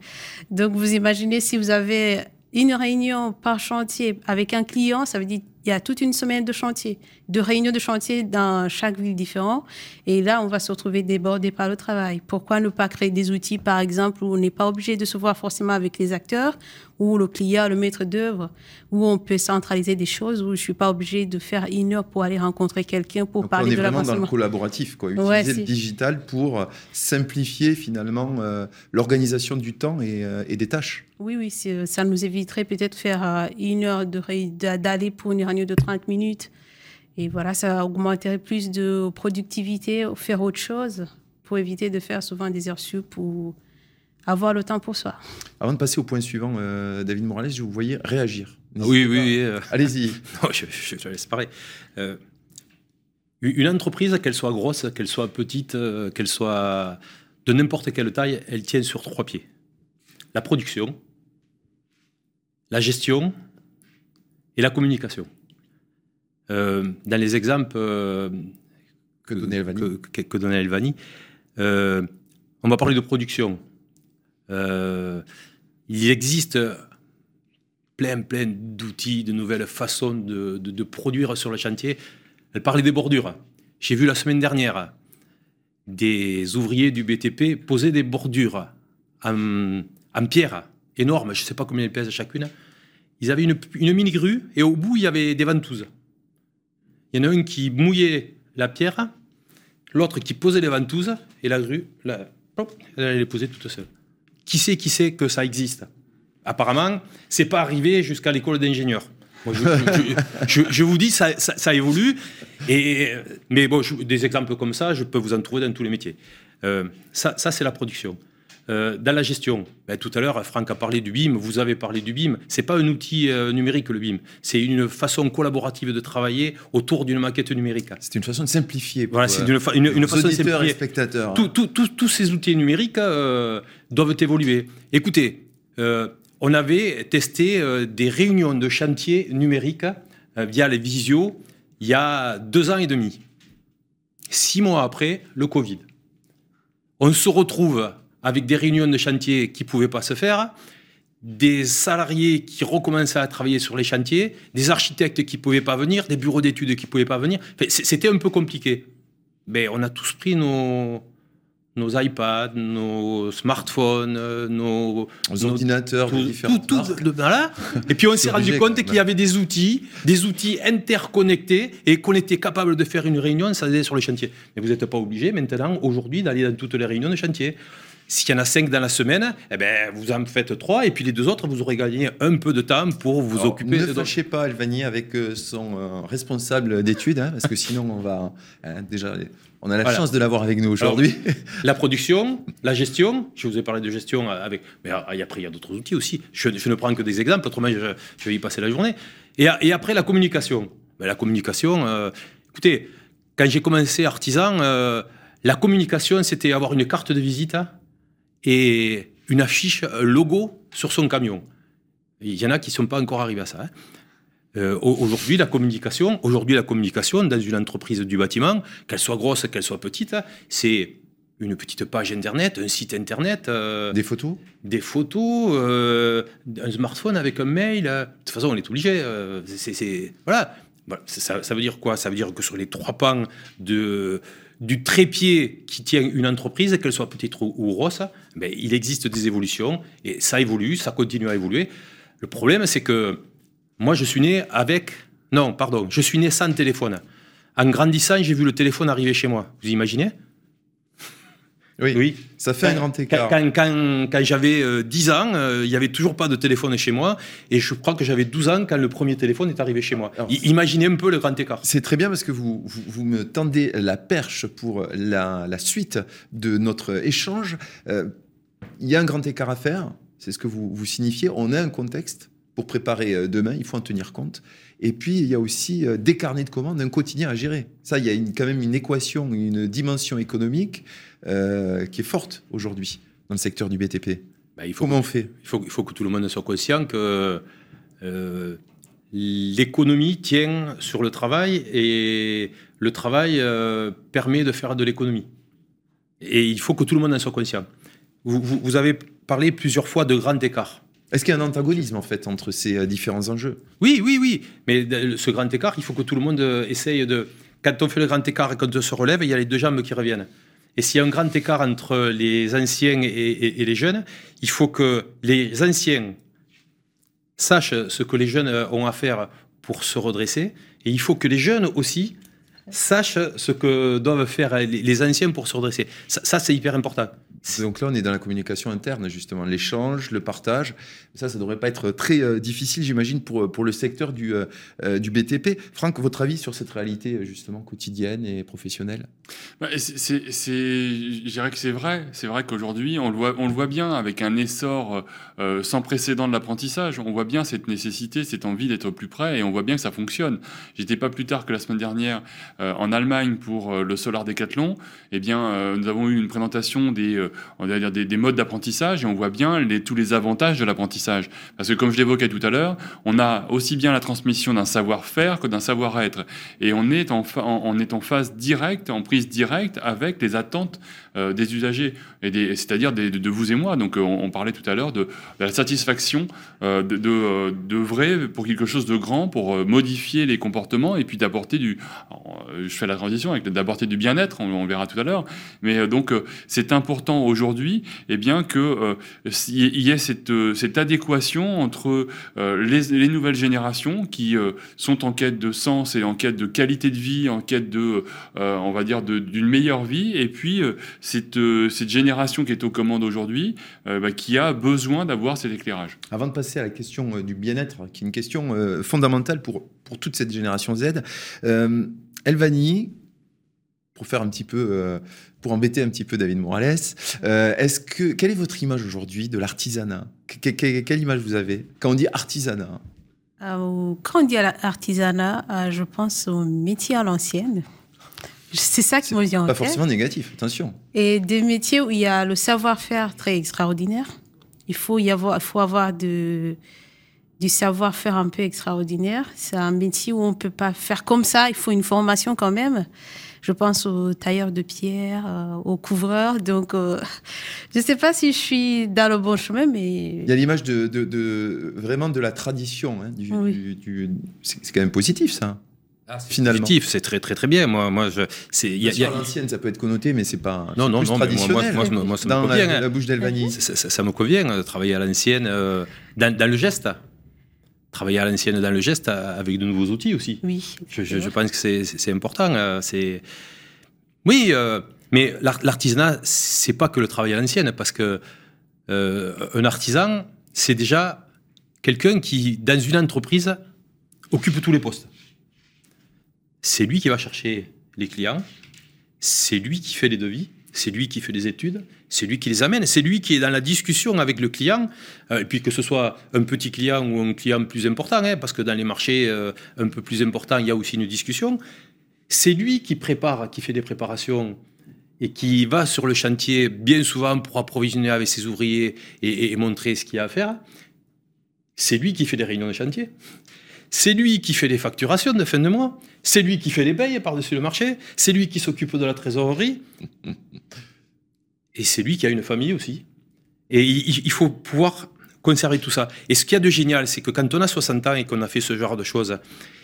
Donc, vous imaginez si vous avez une réunion par chantier avec un client, ça veut dire il y a toute une semaine de chantier, de réunions de chantier dans chaque ville différente. Et là, on va se retrouver débordé par le travail. Pourquoi ne pas créer des outils, par exemple, où on n'est pas obligé de se voir forcément avec les acteurs, ou le client, le maître d'œuvre, où on peut centraliser des choses, où je suis pas obligé de faire une heure pour aller rencontrer quelqu'un pour parler de la On est vraiment dans le collaboratif, quoi. Utiliser le digital pour simplifier finalement euh, l'organisation du temps et, euh, et des tâches. Oui, oui, euh, ça nous éviterait peut-être faire euh, une heure d'aller pour une réunion de 30 minutes. Et voilà, ça augmenterait plus de productivité, faire autre chose pour éviter de faire souvent des heures sup ou avoir le temps pour soi. Avant de passer au point suivant, euh, David Morales, je vous voyais réagir. Oui, oui, oui. Allez-y. je, je, je, laisse parler. une entreprise, qu'elle soit grosse, qu'elle soit petite, qu'elle soit de n'importe quelle taille, elle tient sur trois pieds. La production, la gestion et la communication. Euh, dans les exemples euh, que, donnait Elvani, que, donnait Elvani euh, on va parler de production. il existe plein, plein d'outils, de nouvelles façons de, produire sur le chantier. Elle parlait des bordures. J'ai vu la semaine dernière des ouvriers du BTP poser des bordures en, en pierre énorme, je ne sais pas combien elles pèsent chacune. Ils avaient une, mini-grue et au bout, il y avait des ventouses. Il y en a un qui mouillait la pierre, l'autre qui posait les ventouses et la grue, elle allait les poser toute seule. Qui sait, qui sait que ça existe? Apparemment, c'est pas arrivé jusqu'à l'école d'ingénieurs. Je, vous dis, ça, évolue. Et, mais des exemples comme ça, je peux vous en trouver dans tous les métiers. Euh, ça c'est la production. Euh, dans la gestion, ben, tout à l'heure, Franck a parlé du BIM, vous avez parlé du BIM. C'est pas un outil euh, numérique, le BIM. C'est une façon collaborative de travailler autour d'une maquette numérique. C'est une façon de simplifier. voilà, c'est une, une, façon de simplifier. Et spectateurs. tous ces outils numériques euh, doivent évoluer. Écoutez, on avait testé des réunions de chantier numériques via les visios il y a deux ans et demi. Six mois après, le Covid. On se retrouve avec des réunions de chantier qui ne pouvaient pas se faire, des salariés qui recommençaient à travailler sur les chantiers, des architectes qui ne pouvaient pas venir, des bureaux d'études qui ne pouvaient pas venir. C'était un peu compliqué. Mais on a tous pris nos, nos iPads, nos smartphones, nos, ordinateurs tout, différents. Tout, voilà. Et puis on s'est rendu compte qu'il y avait des outils, des outils interconnectés et qu'on était capable de faire une réunion ça sur les chantiers. Mais vous n'êtes pas obligé maintenant, aujourd'hui, d'aller dans toutes les réunions de chantier. S'il y en a cinq dans la semaine, eh ben, vous en faites trois, et puis les deux autres, vous aurez gagné un peu de temps pour vous occuper. Ne fâchez pas Elvani avec euh, son euh, responsable d'études, hein, parce que sinon on va hein, déjà. On a la chance de l'avoir avec nous aujourd'hui. La production, la gestion, je vous ai parlé de gestion avec. Mais après, il y a d'autres outils aussi. Je, ne prends que des exemples, autrement, je, vais y passer la journée. Et, et après, la communication. Ben, la communication, euh, écoutez, quand j'ai commencé artisan, la communication, c'était avoir une carte de visite. Hein, et une affiche logo sur son camion. Il y en a qui ne sont pas encore arrivés à ça. Hein. Euh, aujourd'hui, la communication, aujourd'hui la communication dans une entreprise du bâtiment, qu'elle soit grosse, qu'elle soit petite, c'est une petite page internet, un site internet, euh, des photos, des photos, euh, un smartphone avec un mail. De toute façon, on est obligé. c'est voilà. Ça, ça, veut dire quoi? Ça veut dire que sur les trois pans de du trépied qui tient une entreprise, qu'elle soit petite ou grosse, ben, il existe des évolutions et ça évolue, ça continue à évoluer. Le problème, c'est que moi, je suis né avec. Non, pardon, je suis né sans téléphone. En grandissant, j'ai vu le téléphone arriver chez moi. Vous imaginez? Oui, ça fait un grand écart. Quand, j'avais 10 euh, ans, euh, il n'y avait toujours pas de téléphone chez moi. Et je crois que j'avais 12 ans quand le premier téléphone est arrivé chez moi. Imaginez un peu le grand écart. C'est très bien parce que vous, vous, me tendez la perche pour la, suite de notre échange. Euh, il y a un grand écart à faire C'est ce que vous, vous signifiez. On a un contexte pour préparer euh, demain, il faut en tenir compte. Et puis, il y a aussi euh, des carnets de commandes, un quotidien à gérer. Ça, il y a une, quand même une équation, une dimension économique euh, qui est forte aujourd'hui dans le secteur du BTP. Ben, il faut Comment on que, fait? il faut, il faut que tout le monde soit conscient que euh, l'économie tient sur le travail et le travail euh, permet de faire de l'économie. Et il faut que tout le monde en soit conscient. Vous, vous- vous avez parlé plusieurs fois de grand écart. Est-ce qu'il y a un antagonisme en fait entre ces euh, différents enjeux? Oui, oui, oui. Mais de- ce grand écart, il faut que tout le monde euh, essaye de. Quand on fait le grand écart et quand on se relève, il y a les deux jambes qui reviennent. Et s'il y a un grand écart entre les anciens et, les jeunes, il faut que les anciens sachent ce que les jeunes euh, ont à faire pour se redresser. Et il faut que les jeunes aussi sachent ce que doivent faire les, anciens pour se redresser. Ça, c'est hyper important. Donc là, on est dans la communication interne, justement, l'échange, le partage. Ça, ça devrait pas être très euh, difficile, j'imagine, pour, pour le secteur du, euh, euh, du BTP. Franck, votre avis sur cette réalité, euh, justement, quotidienne et professionnelle? Bah, c'est- je dirais que c'est vrai. C'est vrai qu'aujourd'hui, on le voit, on le voit bien avec un essor euh, sans précédent de l'apprentissage. On voit bien cette nécessité, cette envie d'être plus près, et on voit bien que ça fonctionne. J'étais pas plus tard que la semaine dernière euh, en Allemagne pour euh, le Solar Decathlon. Eh bien, euh, nous avons eu une présentation des, euh, on va dire des, des modes d'apprentissage, et on voit bien tous les avantages de l'apprentissage. Parce que, comme je l'évoquais tout à l'heure, on a aussi bien la transmission d'un savoir-faire que d'un savoir-être. Et on est en, en est en phase directe, en prise directe avec les attentes euh, des usagers, et des- c'est-à-dire de, de vous et moi. Donc euh, on, on parlait tout à l'heure de, de la satisfaction euh, de, de, euh, de vrai pour quelque chose de grand, pour euh, modifier les comportements et puis d'apporter du... alors, je fais la transition avec d'apporter du bien-être, on, on verra tout à l'heure. Mais donc c'est important aujourd'hui eh bien, que s'il y ait cette, cette adéquation entre les, les nouvelles générations qui sont en quête de sens et en quête de qualité de vie, en quête de, on va dire, d'une meilleure vie, et puis cette, euh, cette génération qui est aux commandes aujourd'hui, euh, bah, qui a besoin d'avoir cet éclairage. Avant de passer à la question euh, du bien-être, qui est une question euh, fondamentale pour, pour toute cette génération Z, euh, Elvani, pour faire un petit peu, euh, pour embêter un petit peu David Morales, euh, est-ce que quelle est votre image aujourd'hui de l'artisanat? Que- que- Quelle image vous avez quand on dit artisanat? Quand on dit euh, je pense au métier à l'ancienne. C'est ça qui me vient en Pas forcément négatif, attention. Et des métiers où il y a le savoir-faire très extraordinaire. Il faut y avoir, faut avoir de, du savoir-faire un peu extraordinaire. C'est un métier où on peut pas faire comme ça. Il faut une formation quand même. Je pense aux tailleurs de pierre, euh, aux couvreurs. Donc, euh, je sais pas si je suis dans le bon chemin, mais Il y a l'image de, de- de- vraiment de la tradition. hein, du, Oui. du- du- c'est c'est quand même positif ça. Finalement. Positif, c'est très très très bien. Moi, moi, je, c'est, y a- y l'ancienne, ça peut être connoté, mais c'est pas. Non, c'est non, plus non, mais moi, moi, traditionnel. moi, moi, moi, ça me convient, la, hein. la bouche d'Elvani. Ça, ça- ça me convient de travailler à l'ancienne, euh, dans, dans le geste. Travailler à l'ancienne dans le geste euh, avec de nouveaux outils aussi. oui. Je, je- je pense que c'est- c'est c'est important. euh, c'est oui, euh, mais l'ar- l'artisanat, c'est pas que le travail à l'ancienne, parce que euh, un artisan, c'est déjà quelqu'un qui, dans une entreprise, occupe tous les postes. C'est lui qui va chercher les clients, c'est lui qui fait les devis, c'est lui qui fait les études, c'est lui qui les amène, c'est lui qui est dans la discussion avec le client, euh, et puis que ce soit un petit client ou un client plus important, hein, parce que dans les marchés euh, un peu plus importants, il y a aussi une discussion. C'est lui qui prépare, qui fait des préparations et qui va sur le chantier bien souvent pour approvisionner avec ses ouvriers et, et montrer ce qu'il y a à faire. C'est lui qui fait les réunions de chantier. C'est lui qui fait les facturations de fin de mois. C'est lui qui fait les payes par-dessus le marché. C'est lui qui s'occupe de la trésorerie. Et c'est lui qui a une famille aussi. Et il, faut pouvoir conserver tout ça. Et ce qu'il y a de génial, c'est que quand on a 60 ans et qu'on a fait ce genre de choses,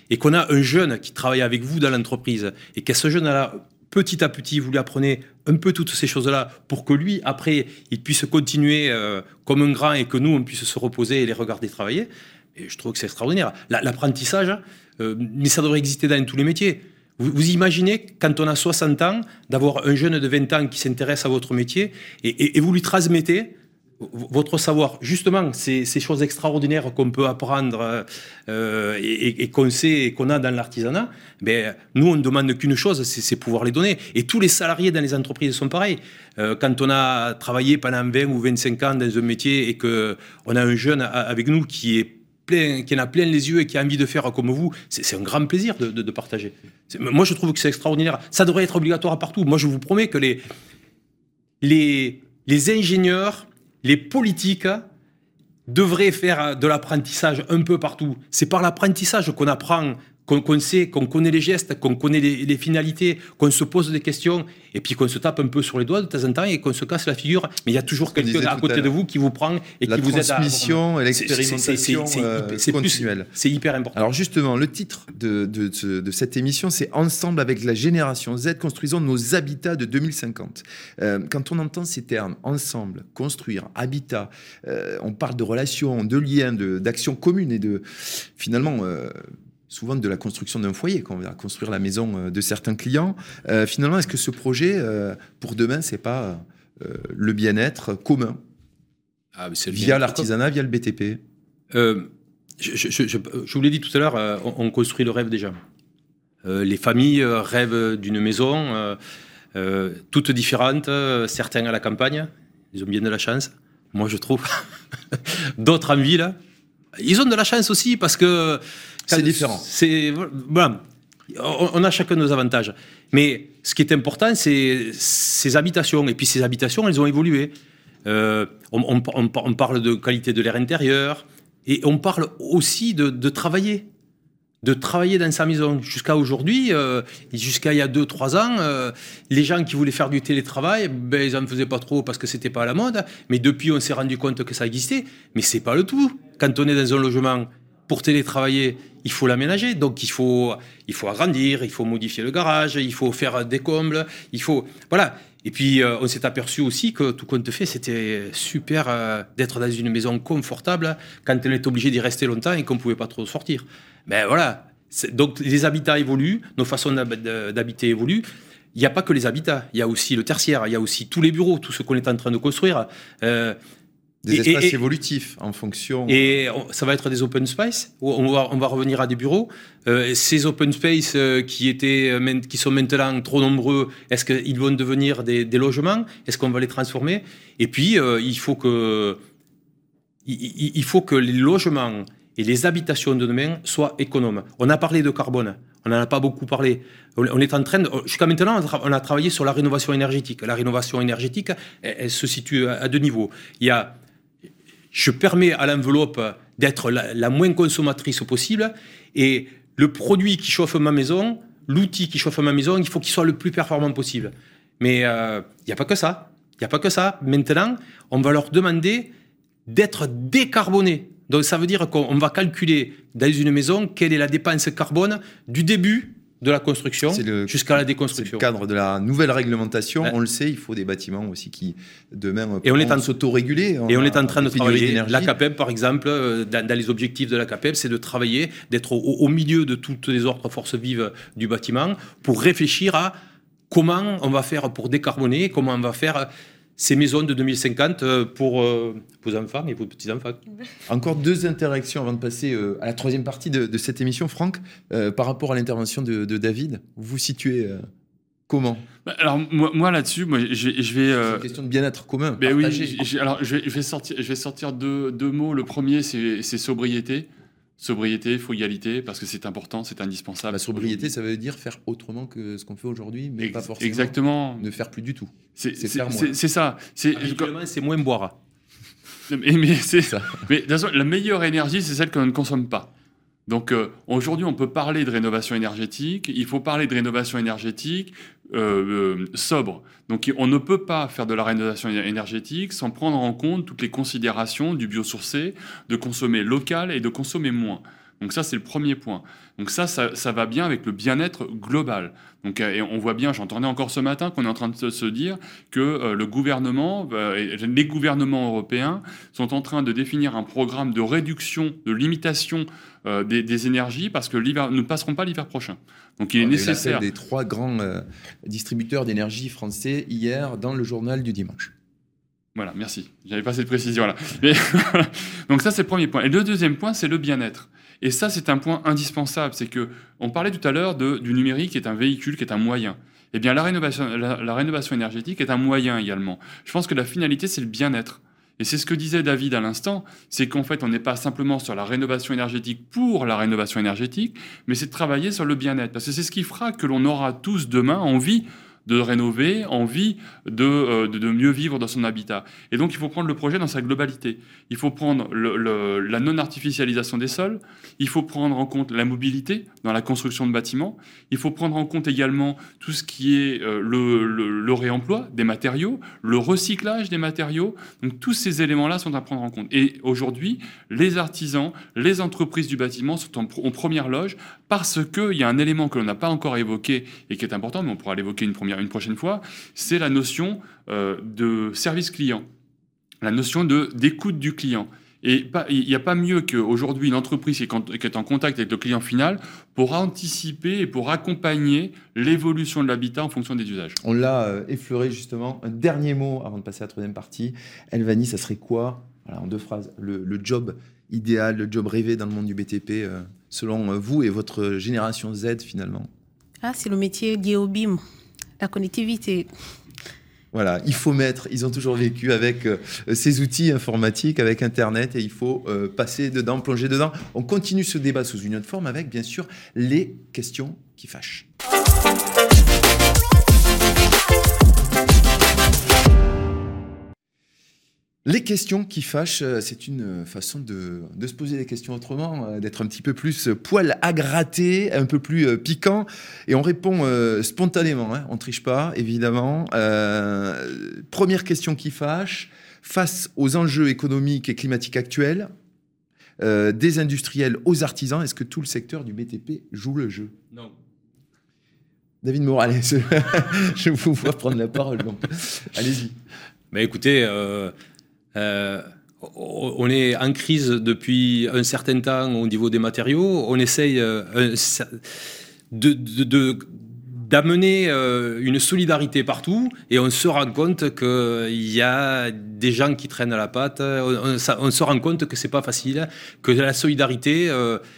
et qu'on a un jeune qui travaille avec vous dans l'entreprise, et qu'à ce jeune-là, petit à petit, vous lui apprenez un peu toutes ces choses-là pour que lui, après, il puisse continuer euh, comme un grand et que nous, on puisse se reposer et les regarder travailler. Je trouve que c'est extraordinaire. La- L'apprentissage, euh, mais ça devrait exister dans tous les métiers. Vous, imaginez, quand on a 60 ans, d'avoir un jeune de 20 ans qui s'intéresse à votre métier et, vous lui transmettez votre savoir, justement, ces, choses extraordinaires qu'on peut apprendre euh, et, et qu'on sait et qu'on a dans l'artisanat, ben, nous, on ne demande qu'une chose, c'est pouvoir les donner. Et tous les salariés dans les entreprises sont pareils. Euh, quand on a travaillé pendant 20 ou 25 ans dans un métier et qu'on a un jeune avec nous qui est qui en a plein les yeux et qui a envie de faire comme vous, c'est un grand plaisir de, de, partager. Moi, je trouve que c'est extraordinaire. Ça devrait être obligatoire partout. Moi, je vous promets que les, les, les ingénieurs, les politiques devraient faire de l'apprentissage un peu partout. C'est par l'apprentissage qu'on apprend qu'on sait, qu'on connaît les gestes, qu'on connaît les, finalités, qu'on se pose des questions, et puis qu'on se tape un peu sur les doigts de temps en temps et qu'on se casse la figure. Mais il y a toujours quelqu'un à côté de vous qui vous prend et qui vous aide à... La transmission et l'expérimentation continuelle. C'est hyper important. Alors justement, le titre de, de, cette émission, c'est Ensemble avec la génération Z, construisons nos habitats de 2050. Euh, quand on entend ces termes, ensemble, construire, habitat, euh, on parle de relations, de liens, d'actions communes et de finalement... Euh, souvent de la construction d'un foyer, quand on va construire la maison euh, de certains clients. Euh, finalement, est-ce que ce projet, euh, pour demain, c'est pas le bien-être commun ah, via l'artisanat, via le BTP je, je, vous l'ai dit tout à l'heure, on, construit le rêve déjà. les familles rêvent d'une maison, toutes différentes, certains à la campagne, ils ont bien de la chance, moi je trouve. D'autres en ville, ils ont de la chance aussi parce que c'est différent. C'est voilà. On a chacun nos avantages. Mais ce qui est important, c'est ces habitations. Et puis ces habitations, elles ont évolué. Euh, on, parle de qualité de l'air intérieur. Et on parle aussi de, travailler. De travailler dans sa maison. Jusqu'à aujourd'hui, euh, jusqu'à il y a 2-3 ans, euh, les gens qui voulaient faire du télétravail, ben, ils n'en faisaient pas trop parce que c'était pas à la mode. Mais depuis, on s'est rendu compte que ça existait. Mais c'est pas le tout. Quand on est dans un logement pour télétravailler, il faut l'aménager. Donc il faut, il faut agrandir, il faut modifier le garage, il faut faire des combles, il faut. Voilà. Et puis euh, on s'est aperçu aussi que tout compte fait, c'était super euh, d'être dans une maison confortable quand on est obligé d'y rester longtemps et qu'on ne pouvait pas trop sortir. Ben voilà. Donc les habitats évoluent, nos façons d'habiter évoluent. Il n'y a pas que les habitats, il y a aussi le tertiaire, il y a aussi tous les bureaux, tout ce qu'on est en train de construire. Euh, des espaces évolutifs en fonction. Et ça va être des open space. On va, on va revenir à des bureaux. Euh, ces open space euh, qui étaient, euh, qui sont maintenant trop nombreux, est-ce qu'ils vont devenir des, logements? Est-ce qu'on va les transformer? Et puis il faut que il, il, faut que les logements et les habitations de demain soient économes. On a parlé de carbone. On n'en a pas beaucoup parlé. On est en train jusqu'à maintenant, on a travaillé sur la rénovation énergétique. La rénovation énergétique, elle, elle se situe à deux niveaux. Il y a je permets à l'enveloppe d'être la, moins consommatrice possible et le produit qui chauffe ma maison, l'outil qui chauffe ma maison, il faut qu'il soit le plus performant possible. Mais il euh, n'y a pas que ça. Il n'y a pas que ça. Maintenant, on va leur demander d'être décarbonés. Donc ça veut dire qu'on va calculer dans une maison quelle est la dépense carbone du début de la construction jusqu'à la déconstruction. le cadre de la nouvelle réglementation. On le sait, il faut des bâtiments aussi qui demain et on est en s'autoréguler. Et on est en train de travailler. La CAPEB, par exemple, euh, dans, les objectifs de la CAPEB, c'est de travailler, d'être au, milieu de toutes les autres forces vives du bâtiment pour réfléchir à comment on va faire pour décarboner, comment on va faire ces maisons de 2050 euh, pour euh, vos enfants et vos petits-enfants. Encore deux interactions avant de passer euh, à la troisième partie de, cette émission. Franck, par rapport à l'intervention de, David, vous vous situez comment? Bah, Alors moi, là-dessus, moi, je, vais... C'est une question de bien-être commun. Ben oui, alors je vais, sortir, je vais sortir deux, deux mots. Le premier, c'est sobriété. Sobriété, frugalité, parce que c'est important, c'est indispensable. La sobriété, ça veut dire faire autrement que ce qu'on fait aujourd'hui, mais pas forcément exactement. ne faire plus du tout. C'est ça. C'est moins boire. Mais, c'est ça. Mais la meilleure énergie, c'est celle qu'on ne consomme pas. Donc euh, aujourd'hui, on peut parler de rénovation énergétique. Il faut parler de rénovation énergétique euh, euh, sobre. Donc on ne peut pas faire de la rénovation énergétique sans prendre en compte toutes les considérations du biosourcé, de consommer local et de consommer moins. Donc ça, c'est le premier point. Donc ça, ça, va bien avec le bien-être global. Donc et on voit bien, j'entendais encore ce matin qu'on est en train de se dire que le gouvernement, les gouvernements européens sont en train de définir un programme de réduction, de limitation euh, des, énergies parce que l'hiver, nous ne passerons pas l'hiver prochain. Donc il est nécessaire. des trois grands euh, distributeurs d'énergie français hier dans le journal du dimanche. Voilà, merci. J'avais pas cette précision là. donc ça, c'est le premier point. Et le deuxième point, c'est le bien-être. Et ça, c'est un point indispensable. C'est que on parlait tout à l'heure du numérique qui est un véhicule, qui est un moyen. Eh bien, la rénovation, la rénovation énergétique est un moyen également. Je pense que la finalité, c'est le bien-être. Et c'est ce que disait David à l'instant, c'est qu'en fait, on n'est pas simplement sur la rénovation énergétique pour la rénovation énergétique, mais c'est de travailler sur le bien-être. Parce que c'est ce qui fera que l'on aura tous demain envie de rénover, envie euh, de, de, mieux vivre dans son habitat. Et donc il faut prendre le projet dans sa globalité. Il faut prendre la non-artificialisation des sols, il faut prendre en compte la mobilité dans la construction de bâtiments, il faut prendre en compte également tout ce qui est euh, le, le, réemploi des matériaux, le recyclage des matériaux. Donc tous ces éléments-là sont à prendre en compte. Et aujourd'hui, les artisans, les entreprises du bâtiment sont en, en première loge parce qu'il y a un élément que l'on n'a pas encore évoqué et qui est important, mais on pourra l'évoquer une première une prochaine fois, c'est la notion euh, de service client, la notion d'écoute du client. Et il n'y a pas mieux qu'aujourd'hui une entreprise qui est en contact avec le client final pour anticiper et pour accompagner l'évolution de l'habitat en fonction des usages. On l'a euh, effleuré justement. Un dernier mot avant de passer à la troisième partie. Elvani, ça serait quoi En deux phrases. Le, job idéal, le job rêvé dans le monde du BTP, euh, selon vous et votre génération Z finalement ah, C'est le métier lié au BIM la connectivité. Voilà, il faut mettre, ils ont toujours vécu avec euh, ces outils informatiques, avec Internet, et il faut euh, passer dedans, plonger dedans. On continue ce débat sous une autre forme avec, bien sûr, les questions qui fâchent. Les questions qui fâchent, euh, c'est une façon de, se poser des questions autrement, euh, d'être un petit peu plus poil à gratter, un peu plus euh, piquant, et on répond spontanément, hein, on triche pas, évidemment. première question qui fâche, face aux enjeux économiques et climatiques actuels, des industriels aux artisans, est-ce que tout le secteur du BTP joue le jeu? Non. David Morales, je vous vois prendre la parole, donc allez-y. Mais écoutez, euh, on est en crise depuis un certain temps au niveau des matériaux. On essaye euh, de, d'amener euh, une solidarité partout et on se rend compte qu'il y a des gens qui traînent à la patte. On, se rend compte que c'est pas facile, que la solidarité,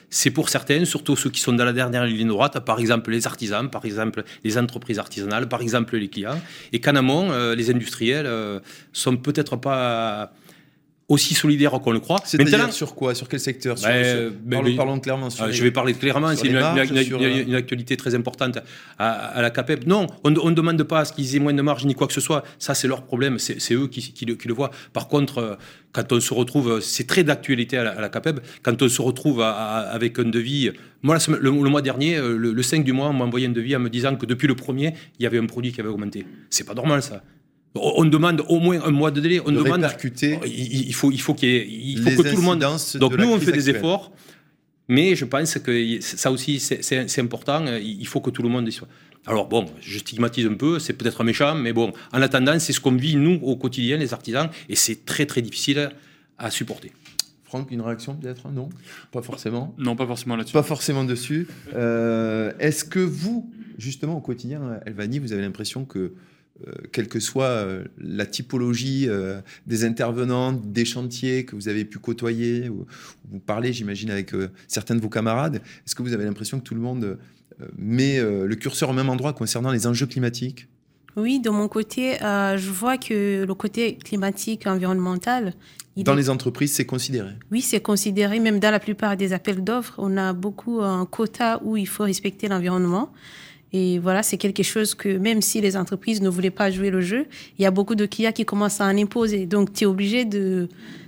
c'est pour certains, surtout ceux qui sont dans la dernière ligne droite, par exemple les artisans, par exemple les entreprises artisanales, par exemple les clients, et qu'en amont, les industriels sont peut-être pas aussi solidaire qu'on le croit. C'est-à-dire sur quoi? Sur quel secteur? Parlons, clairement. Sur je vais parler clairement. C'est une, une, actualité très importante à, la CAPEP. Non, on ne demande pas à ce qu'ils aient moins de marge ni quoi que ce soit. Ça, c'est leur problème. C'est eux qui, qui, le, voient. Par contre, euh, quand on se retrouve, c'est très d'actualité à, la CAPEP, quand on se retrouve avec un devis. Moi, le, mois dernier, euh, le, le 5 du mois, on m'a envoyé un devis en me disant que depuis le premier, il y avait un produit qui avait augmenté. C'est pas normal, ça. On demande au moins un mois de délai. On demande. Répercuter il, faut, il faut qu'il il faut que tout le monde. Donc nous, on fait des efforts, mais je pense que ça aussi, c'est important. Il faut que tout le monde y soit. Alors bon, je stigmatise un peu, c'est peut-être méchant, mais bon, en attendant, c'est ce qu'on vit nous au quotidien, les artisans, et c'est très très difficile à supporter. Franck, une réaction peut-être? Non? Pas forcément? Non, pas forcément là-dessus. Pas forcément dessus. Euh, est-ce que vous, justement, au quotidien, Elvani, vous avez l'impression que euh, quelle que soit euh, la typologie euh, des intervenants, des chantiers que vous avez pu côtoyer, ou, vous parlez, j'imagine, avec certains de vos camarades, est-ce que vous avez l'impression que tout le monde met le curseur au même endroit concernant les enjeux climatiques? Oui, de mon côté, je vois que le côté climatique, environnemental, dans les entreprises, c'est considéré? Oui, c'est considéré. Même dans la plupart des appels d'offres, on a beaucoup un quota où il faut respecter l'environnement. Et voilà, c'est quelque chose que même si les entreprises ne voulaient pas jouer le jeu, il y a beaucoup de clients qui commencent à en imposer. Donc, tu es obligé de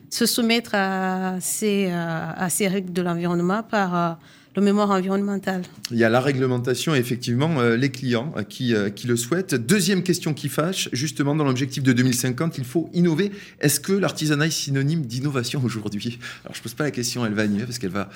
se soumettre à ces, à ces règles de l'environnement par euh, le mémoire environnemental. Il y a la réglementation et effectivement euh, les clients euh, qui, qui le souhaitent. Deuxième question qui fâche, justement dans l'objectif de 2050, il faut innover. Est-ce que l'artisanat est synonyme d'innovation aujourd'hui? Alors je ne pose pas la question à Elvanie parce qu'elle va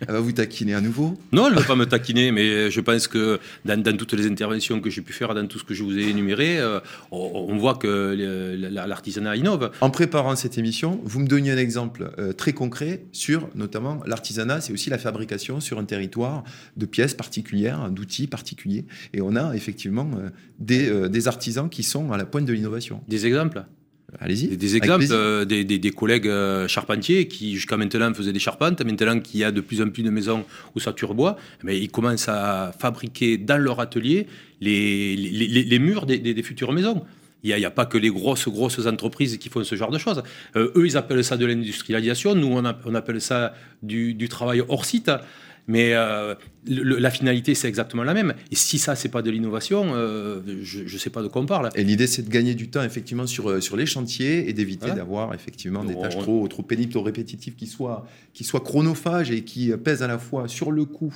elle va vous taquiner à nouveau Non, elle ne va pas me taquiner, mais je pense que dans, toutes les interventions que j'ai pu faire, dans tout ce que je vous ai énuméré, euh, on, voit que l'artisanat innove. En préparant cette émission, vous me donniez un exemple euh, très concret sur notamment l'artisanat, c'est aussi la fabrication sur un territoire de pièces particulières, d'outils particuliers. Et on a effectivement euh, des, des artisans qui sont à la pointe de l'innovation. Des exemples? Allez-y. Des, exemples, euh, des, des- des collègues euh, charpentiers qui jusqu'à maintenant faisaient des charpentes, maintenant qu'il y a de plus en plus de maisons où ça turboie, mais ils commencent à fabriquer dans leur atelier les, les, les- les murs des futures maisons. Il n'y a, pas que les grosses, grosses entreprises qui font ce genre de choses. Euh, eux, ils appellent ça de l'industrialisation. Nous, on, appelle ça du travail hors site. Mais euh, le- la finalité, c'est exactement la même. Et si ça, c'est pas de l'innovation, euh, je ne sais pas de quoi on parle. Et l'idée, c'est de gagner du temps effectivement sur, euh, sur les chantiers et d'éviter Voilà. d'avoir effectivement des On- tâches on- trop, trop pénibles, trop répétitives, qui soient, qui soient chronophages et qui pèsent à la fois sur le coût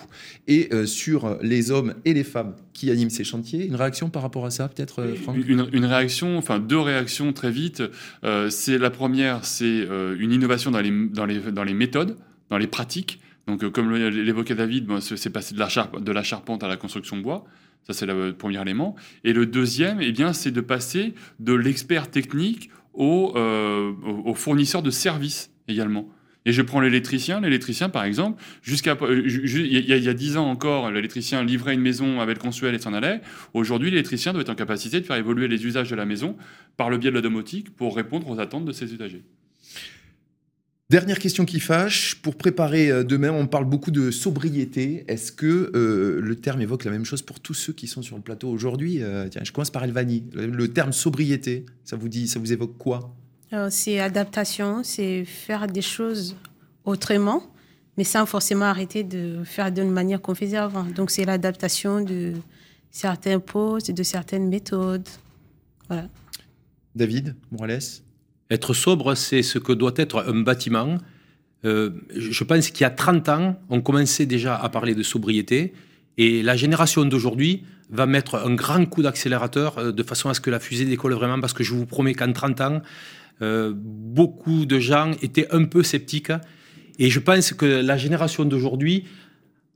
et euh, sur les hommes et les femmes qui animent ces chantiers. Une réaction par rapport à ça, peut-être, Franck? Une, une réaction, enfin deux réactions très vite. Euh, c'est la première, c'est euh, une innovation dans les, dans, les, dans les méthodes, dans les pratiques. Donc, euh, comme l'évoquait David, c'est passé de la, charpente à la construction bois. Ça, c'est le premier élément. Et le deuxième, eh bien, c'est de passer de l'expert technique au, euh, fournisseur de services également. Et je prends l'électricien. L'électricien, par exemple, il y, a- dix ans encore, l'électricien livrait une maison avec le consuel et s'en allait. Aujourd'hui, l'électricien doit être en capacité de faire évoluer les usages de la maison par le biais de la domotique pour répondre aux attentes de ses usagers. Dernière question qui fâche. Pour préparer euh, demain, on parle beaucoup de sobriété. Est-ce que euh, le terme évoque la même chose pour tous ceux qui sont sur le plateau aujourd'hui Euh, Tiens, je commence par Elvani. Le, le terme sobriété, ça vous dit, ça vous évoque quoi? C'est adaptation, c'est faire des choses autrement, mais sans forcément arrêter de faire d'une manière qu'on faisait avant. Donc c'est l'adaptation de certains postes, de certaines méthodes. Voilà. David Morales? Être sobre, c'est ce que doit être un bâtiment. Euh, je pense qu'il y a 30 ans, on commençait déjà à parler de sobriété. Et la génération d'aujourd'hui va mettre un grand coup d'accélérateur euh, de façon à ce que la fusée décolle vraiment. Parce que je vous promets qu'en 30 ans, euh, beaucoup de gens étaient un peu sceptiques. Et je pense que la génération d'aujourd'hui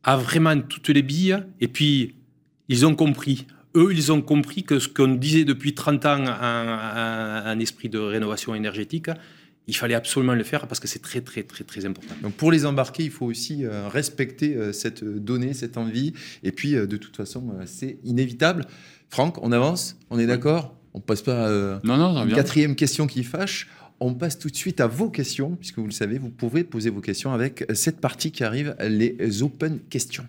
a vraiment toutes les billes. Et puis, ils ont compris. Eux, ils ont compris que ce qu'on disait depuis 30 ans en, en- en esprit de rénovation énergétique, il fallait absolument le faire parce que c'est très, très, très, très important. Donc pour les embarquer, il faut aussi euh, respecter euh, cette donnée, cette envie. Et puis, euh, de toute façon, c'est inévitable. Franck, on avance? On est d'accord? On passe pas à Non, non, une bien. quatrième question qui fâche. On passe tout de suite à vos questions, puisque vous le savez, vous pouvez poser vos questions avec cette partie qui arrive, les open questions.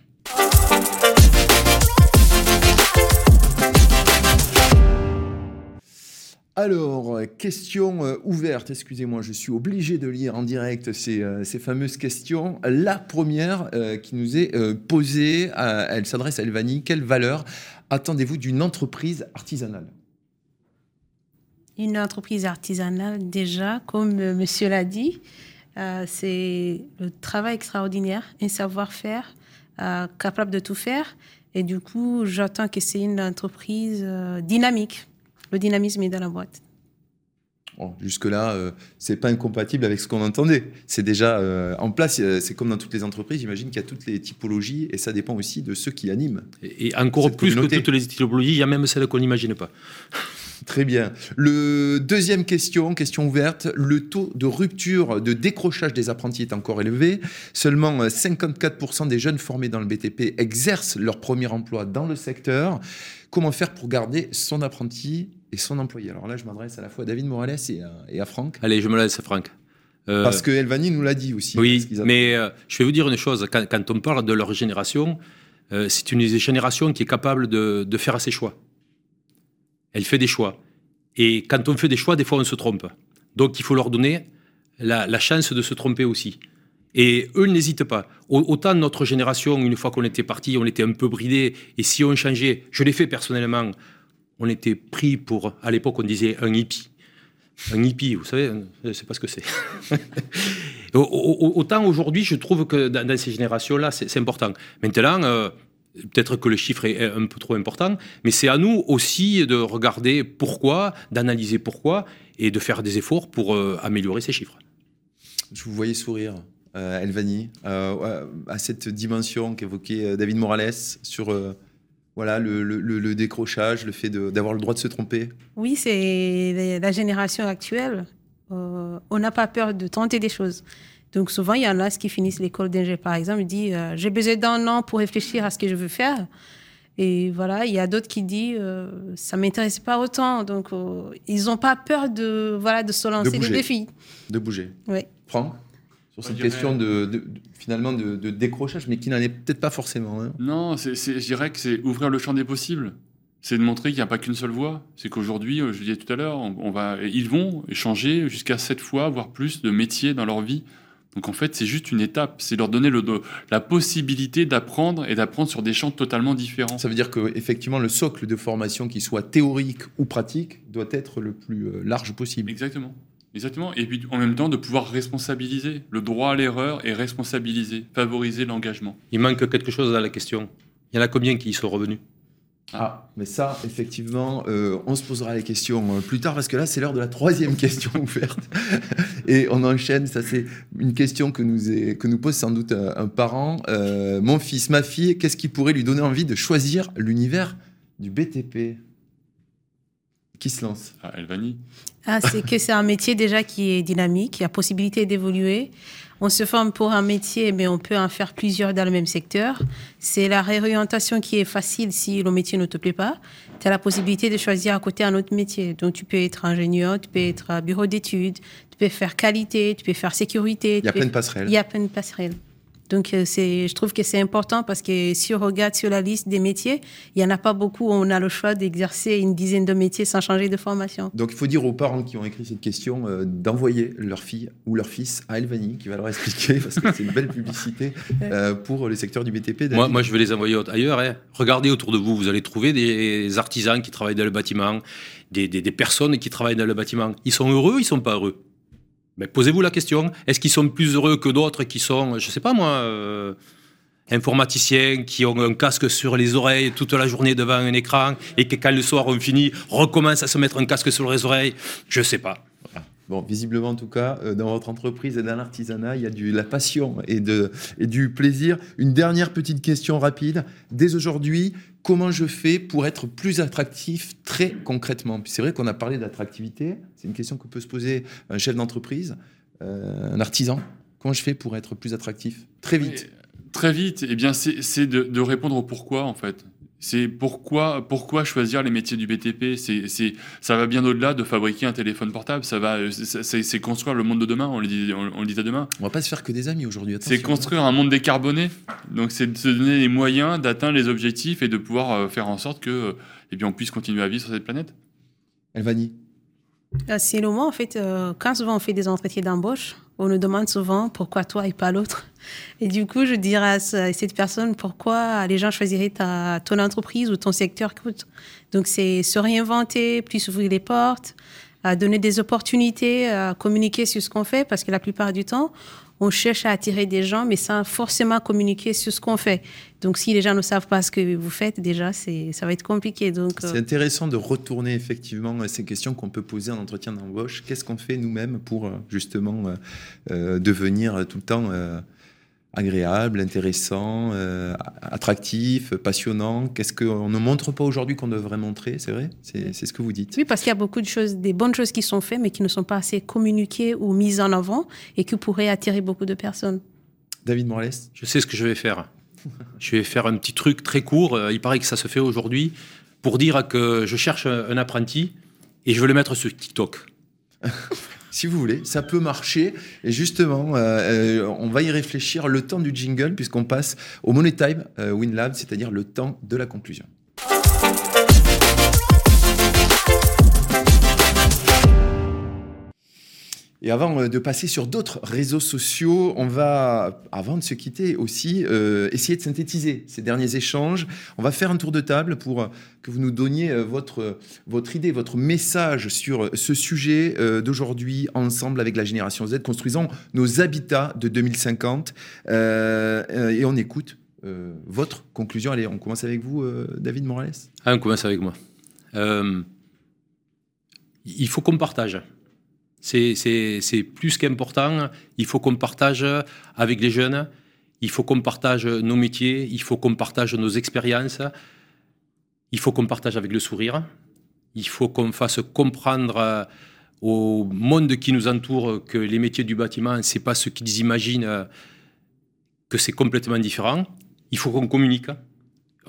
Alors, euh, question euh, ouverte, excusez-moi, je suis obligé de lire en direct ces, euh, fameuses questions. La première qui nous est posée, elle s'adresse à Elvani. Quelle valeur attendez-vous d'une entreprise artisanale? Une entreprise artisanale, déjà, comme monsieur l'a dit, c'est le travail extraordinaire, un savoir-faire capable de tout faire. Et du coup, j'attends que c'est une entreprise dynamique. Le dynamisme est dans la boîte. Bon, Jusque-là, euh, c'est pas incompatible avec ce qu'on entendait. C'est déjà euh, en place. euh, C'est comme dans toutes les entreprises. J'imagine qu'il y a toutes les typologies et ça dépend aussi de ceux qui animent. Et, et encore plus communauté. que toutes les typologies, il y a même celles qu'on n'imagine pas. Très bien. Le deuxième question, question ouverte. Le taux de rupture, de décrochage des apprentis est encore élevé. Seulement euh, 54% des jeunes formés dans le BTP exercent leur premier emploi dans le secteur. Comment faire pour garder son apprenti et son employé? Alors là, je m'adresse à la fois à David Morales et à, et à Franck. Allez, je me laisse, Franck. Euh, Parce que Elvani nous l'a dit aussi. Oui, mais euh, je vais vous dire une chose. Quand, quand on parle de leur génération, euh, c'est une génération qui est capable de, de faire ses choix. Elle fait des choix. Et quand on fait des choix, des fois, on se trompe. Donc, il faut leur donner la, chance de se tromper aussi. Et eux n'hésitent pas. Au- Autant notre génération, une fois qu'on était parti, on était un peu bridé. Et si on changeait, je l'ai fait personnellement, on était pris pour, à l'époque, on disait un hippie. Un hippie, vous savez, je ne sais pas ce que c'est. Au- au- Autant aujourd'hui, je trouve que dans, ces générations-là, c'est important. Maintenant, euh, peut-être que le chiffre est un peu trop important, mais c'est à nous aussi de regarder pourquoi, d'analyser pourquoi et de faire des efforts pour euh, améliorer ces chiffres. Je vous voyais sourire, euh, Elvani, euh, à cette dimension qu'évoquait euh, David Morales sur euh, voilà, le, le- le- le décrochage, le fait d'avoir le droit de se tromper. Oui, c'est la génération actuelle. Euh, on n'a pas peur de tenter des choses. Donc souvent, il y en a qui finissent l'école d'ingé, par exemple, ils disent euh, J'ai besoin d'un an pour réfléchir à ce que je veux faire. Et voilà, il y a d'autres qui disent euh, ça m'intéresse pas autant. Donc, euh, ils n'ont pas peur de, voilà, de se lancer des bouger. défis. De bouger. Oui. Franck sur cette question de, de- de- finalement de, de décrochage, mais qui n'en est peut-être pas forcément. hein. Non, c'est, c'est- je dirais que c'est ouvrir le champ des possibles. C'est de montrer qu'il n'y a pas qu'une seule voie. C'est qu'aujourd'hui, je le disais tout à l'heure, on, on va, ils vont changer jusqu'à sept fois, voire plus, de métiers dans leur vie. Donc en fait, c'est juste une étape. C'est leur donner le, la possibilité d'apprendre et d'apprendre sur des champs totalement différents. Ça veut dire que effectivement le socle de formation, qu'il soit théorique ou pratique, doit être le plus euh, large possible. Exactement. Exactement. Et puis en même temps, de pouvoir responsabiliser. Le droit à l'erreur et responsabiliser, favoriser l'engagement. Il manque quelque chose dans la question. Il y en a combien qui y sont revenus? Ah, mais ça, effectivement, euh, on se posera les questions euh, plus tard parce que là, c'est l'heure de la troisième question ouverte. Et on enchaîne. Ça, c'est une question que nous, est- que nous pose sans doute un, un parent. Euh, mon fils, ma fille, qu'est-ce qui pourrait lui donner envie de choisir l'univers du BTP Qui se lance? Ah, Elvani. Ah, c'est que c'est un métier déjà qui est dynamique, qui a possibilité d'évoluer. On se forme pour un métier, mais on peut en faire plusieurs dans le même secteur. C'est la réorientation qui est facile si le métier ne te plaît pas. Tu as la possibilité de choisir à côté un autre métier. Donc, tu peux être ingénieur, tu peux être à bureau d'études, tu peux faire qualité, tu peux faire sécurité. Il y a plein de passerelles. Il y a plein de passerelles. Donc, euh, c'est, je trouve que c'est important parce que si on regarde sur la liste des métiers, il n'y en a pas beaucoup où on a le choix d'exercer une dizaine de métiers sans changer de formation. Donc il faut dire aux parents qui ont écrit cette question euh, d'envoyer leur fille ou leur fils à Elvani qui va leur expliquer parce que c'est une belle publicité euh, pour le secteur du BTP. Moi, moi, je vais les envoyer ailleurs. hein. Regardez autour de vous, vous allez trouver des artisans qui travaillent dans le bâtiment, des, des- des personnes qui travaillent dans le bâtiment. Ils sont heureux, ils sont pas heureux? Mais posez-vous la question. Est-ce qu'ils sont plus heureux que d'autres qui sont, je sais pas moi, euh, informaticiens, qui ont un casque sur les oreilles toute la journée devant un écran et que quand le soir on finit, recommencent à se mettre un casque sur les oreilles? Je sais pas. Bon, visiblement en tout cas, euh, dans votre entreprise et dans l'artisanat, il y a du, la passion et, de, et du plaisir. Une dernière petite question rapide. Dès aujourd'hui, comment je fais pour être plus attractif très concrètement? C'est vrai qu'on a parlé d'attractivité. C'est une question que peut se poser un chef d'entreprise, euh, un artisan. Comment je fais pour être plus attractif? Très vite. Très vite, eh bien, c'est de, de répondre au pourquoi, en fait. C'est pourquoi, pourquoi choisir les métiers du BTP c'est, Ça va bien au-delà de fabriquer un téléphone portable. Ça va, euh, c'est, construire le monde de demain, on le, dit, on, on le disait demain. On va pas se faire que des amis aujourd'hui. C'est attention. construire un monde décarboné. Donc, c'est de se donner les moyens d'atteindre les objectifs et de pouvoir euh, faire en sorte que, euh, eh bien, on puisse continuer à vivre sur cette planète. Elvani. Ah, C'est le moment, en fait, euh, quand souvent on fait des entretiens d'embauche, on nous demande souvent pourquoi toi et pas l'autre. Et du coup, je dirais à ce- à cette personne pourquoi les gens choisiraient ta, ton entreprise ou ton secteur. Donc, c'est se réinventer, plus ouvrir les portes, donner des opportunités, communiquer sur ce qu'on fait, parce que la plupart du temps, on cherche à attirer des gens, mais sans forcément communiquer sur ce qu'on fait. Donc, si les gens ne savent pas ce que vous faites, déjà, ça va être compliqué. Euh, C'est intéressant de retourner effectivement à ces questions qu'on peut poser en entretien d'embauche. Qu'est-ce qu'on fait nous-mêmes pour euh, justement euh, devenir tout le temps agréable, intéressant, euh, attractif, passionnant Qu'est-ce qu'on ne montre pas aujourd'hui qu'on devrait montrer C'est vrai? C'est ce que vous dites. Oui, parce qu'il y a beaucoup de choses, des bonnes choses qui sont faites, mais qui ne sont pas assez communiquées ou mises en avant et qui pourraient attirer beaucoup de personnes. David Morales? Je sais ce que je vais faire. Je vais faire un petit truc très court. euh, Il paraît que ça se fait aujourd'hui pour dire que je cherche un apprenti et je veux le mettre sur TikTok. Si vous voulez, ça peut marcher. Et justement, euh, euh, on va y réfléchir le temps du jingle, puisqu'on passe au Money Time euh, WinLab, c'est-à-dire le temps de la conclusion. Et avant euh, de passer sur d'autres réseaux sociaux, on va, avant de se quitter aussi, euh, essayer de synthétiser ces derniers échanges. On va faire un tour de table pour euh, que vous nous donniez votre, votre idée, votre message sur ce sujet d'aujourd'hui, ensemble avec la génération Z, construisons nos habitats de 2050. Euh, euh, et on écoute votre conclusion. Allez, on commence avec vous, David Morales. Ah, on commence avec moi. Il faut qu'on partage. C'est- plus qu'important. Il faut qu'on partage avec les jeunes. Il faut qu'on partage nos métiers. Il faut qu'on partage nos expériences. Il faut qu'on partage avec le sourire. Il faut qu'on fasse comprendre euh, au monde qui nous entoure que les métiers du bâtiment, c'est pas ce qu'ils imaginent, euh, que c'est complètement différent. Il faut qu'on communique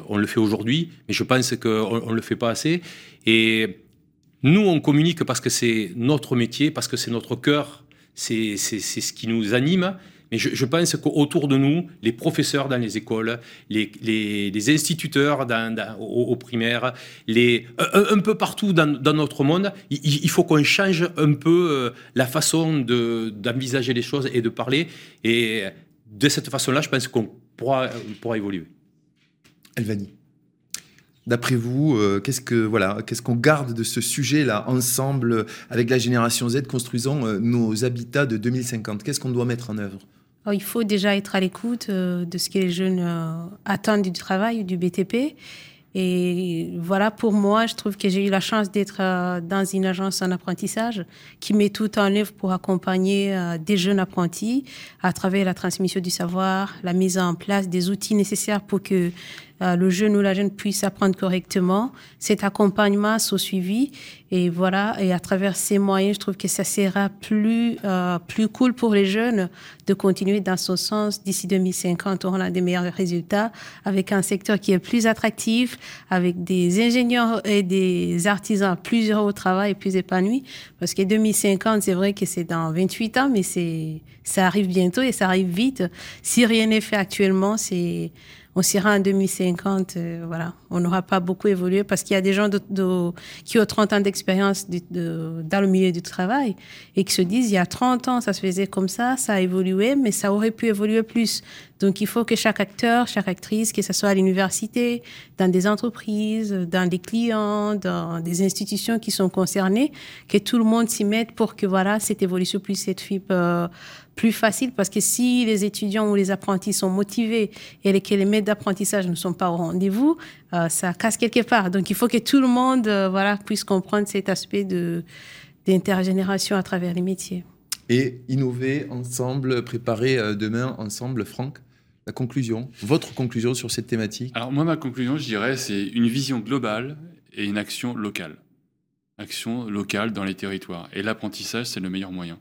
on le fait aujourd'hui, mais je pense qu'on ne le fait pas assez. Et nous, on communique parce que c'est notre métier, parce que c'est notre cœur, c'est ce qui nous anime. Mais je, pense qu'autour de nous, les professeurs dans les écoles, les, les, instituteurs dans, au, primaire, les, un, peu partout dans, notre monde, il, faut qu'on change un peu euh, la façon d'envisager les choses et de parler. Et de cette façon-là, je pense qu'on pourra, pourra évoluer. Elvani D'après vous, euh, qu'est-ce que voilà, qu'est-ce qu'on garde de ce sujet-là ensemble avec la génération Z, construisons euh, nos habitats de 2050 Qu'est-ce qu'on doit mettre en œuvre? Oh, Il faut déjà être à l'écoute euh, de ce que les jeunes attendent du travail, du BTP. Et voilà, pour moi, je trouve que j'ai eu la chance d'être dans une agence en apprentissage qui met tout en œuvre pour accompagner des jeunes apprentis à travers la transmission du savoir, la mise en place des outils nécessaires pour que le jeune ou la jeune puisse apprendre correctement. Cet accompagnement soit suivi. Et voilà, et à travers ces moyens, je trouve que ça sera plus, euh, plus cool pour les jeunes de continuer dans ce sens. D'ici 2050, on aura des meilleurs résultats avec un secteur qui est plus attractif, avec des ingénieurs et des artisans plus heureux au travail et plus épanouis. Parce que 2050, c'est vrai que c'est dans 28 ans, mais c'est, ça arrive bientôt et ça arrive vite. Si rien n'est fait actuellement, c'est, on s'ira en 2050, euh, voilà, on n'aura pas beaucoup évolué parce qu'il y a des gens qui ont 30 ans d'expérience dans le milieu du travail et qui se disent, il y a 30 ans, ça se faisait comme ça, ça a évolué, mais ça aurait pu évoluer plus. Donc, il faut que chaque acteur, chaque actrice, que ce soit à l'université, dans des entreprises, dans des clients, dans des institutions qui sont concernées, que tout le monde s'y mette pour que, voilà, cette évolution puisse être euh, plus facile parce que si les étudiants ou les apprentis sont motivés et que les maîtres d'apprentissage ne sont pas au rendez-vous, euh, ça casse quelque part. Donc il faut que tout le monde euh, voilà, puisse comprendre cet aspect de, d'intergénération à travers les métiers. Et innover ensemble, préparer euh, demain ensemble, Franck la conclusion, votre conclusion sur cette thématique? Alors moi, ma conclusion, je dirais, c'est une vision globale et une action locale. Action locale dans les territoires. Et l'apprentissage, c'est le meilleur moyen.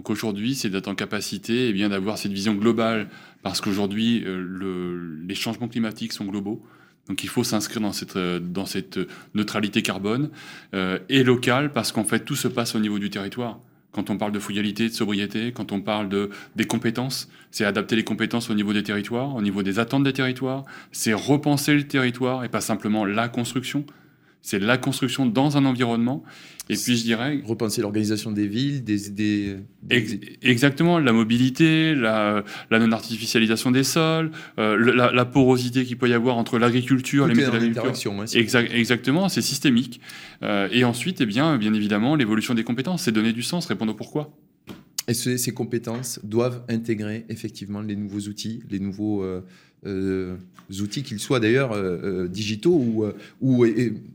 Donc aujourd'hui, c'est d'être en capacité eh bien d'avoir cette vision globale, parce qu'aujourd'hui, euh, les changements climatiques sont globaux. Donc il faut s'inscrire dans cette, euh, neutralité carbone euh, et locale, parce qu'en fait, tout se passe au niveau du territoire. Quand on parle de frugalité, de sobriété, quand on parle de, des compétences, c'est adapter les compétences au niveau des territoires, au niveau des attentes des territoires, c'est repenser le territoire et pas simplement la construction. C'est la construction dans un environnement. Et puis, je dirais. Repenser l'organisation des villes, des. Exactement, la mobilité, la, non-artificialisation des sols, euh, la, porosité qu'il peut y avoir entre l'agriculture, les métiers d'agriculture. exactement, c'est systémique. Euh, et ensuite, eh bien, bien évidemment, l'évolution des compétences, c'est donner du sens, répondre au pourquoi. Et ces, compétences doivent intégrer effectivement les nouveaux outils, les nouveaux. Euh, euh, outils, qu'ils soient d'ailleurs euh, digitaux ou, ou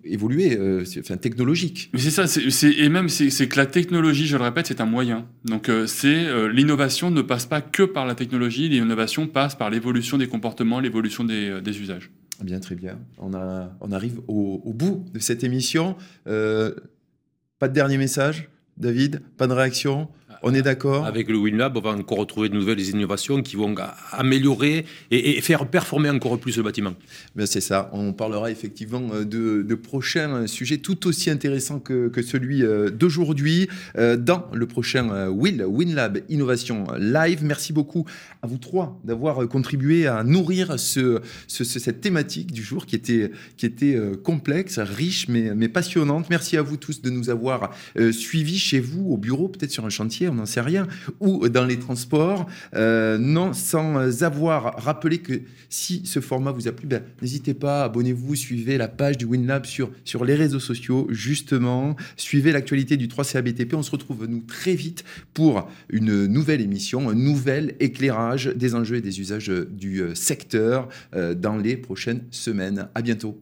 évolués, enfin technologiques. Mais c'est ça, et même c'est que la technologie, je le répète, c'est un moyen. Donc c'est l'innovation ne passe pas que par la technologie, l'innovation passe par l'évolution des comportements, l'évolution des, des, usages. Bien, très bien. On, a, on arrive au, au bout de cette émission. pas de dernier message, David? Pas de réaction? On est d'accord Avec le WinLab, on va encore retrouver de nouvelles innovations qui vont améliorer et, faire performer encore plus le bâtiment. Ben c'est ça. On parlera effectivement euh, de, prochains sujets tout aussi intéressants que, celui euh, d'aujourd'hui euh, dans le prochain Will, WinLab Innovation Live. Merci beaucoup à vous trois d'avoir contribué à nourrir ce, cette thématique du jour qui était, qui était complexe, riche, mais, mais passionnante. Merci à vous tous de nous avoir suivis chez vous, au bureau, peut-être sur un chantier on n'en sait rien, ou dans les transports, euh, non, sans avoir rappelé que si ce format vous a plu, ben, n'hésitez pas, abonnez-vous, suivez la page du WinLab sur, sur les réseaux sociaux, justement, suivez l'actualité du 3CABTP. On se retrouve, nous, très vite pour une nouvelle émission, un nouvel éclairage des enjeux et des usages du euh, secteur euh, dans les prochaines semaines. À bientôt.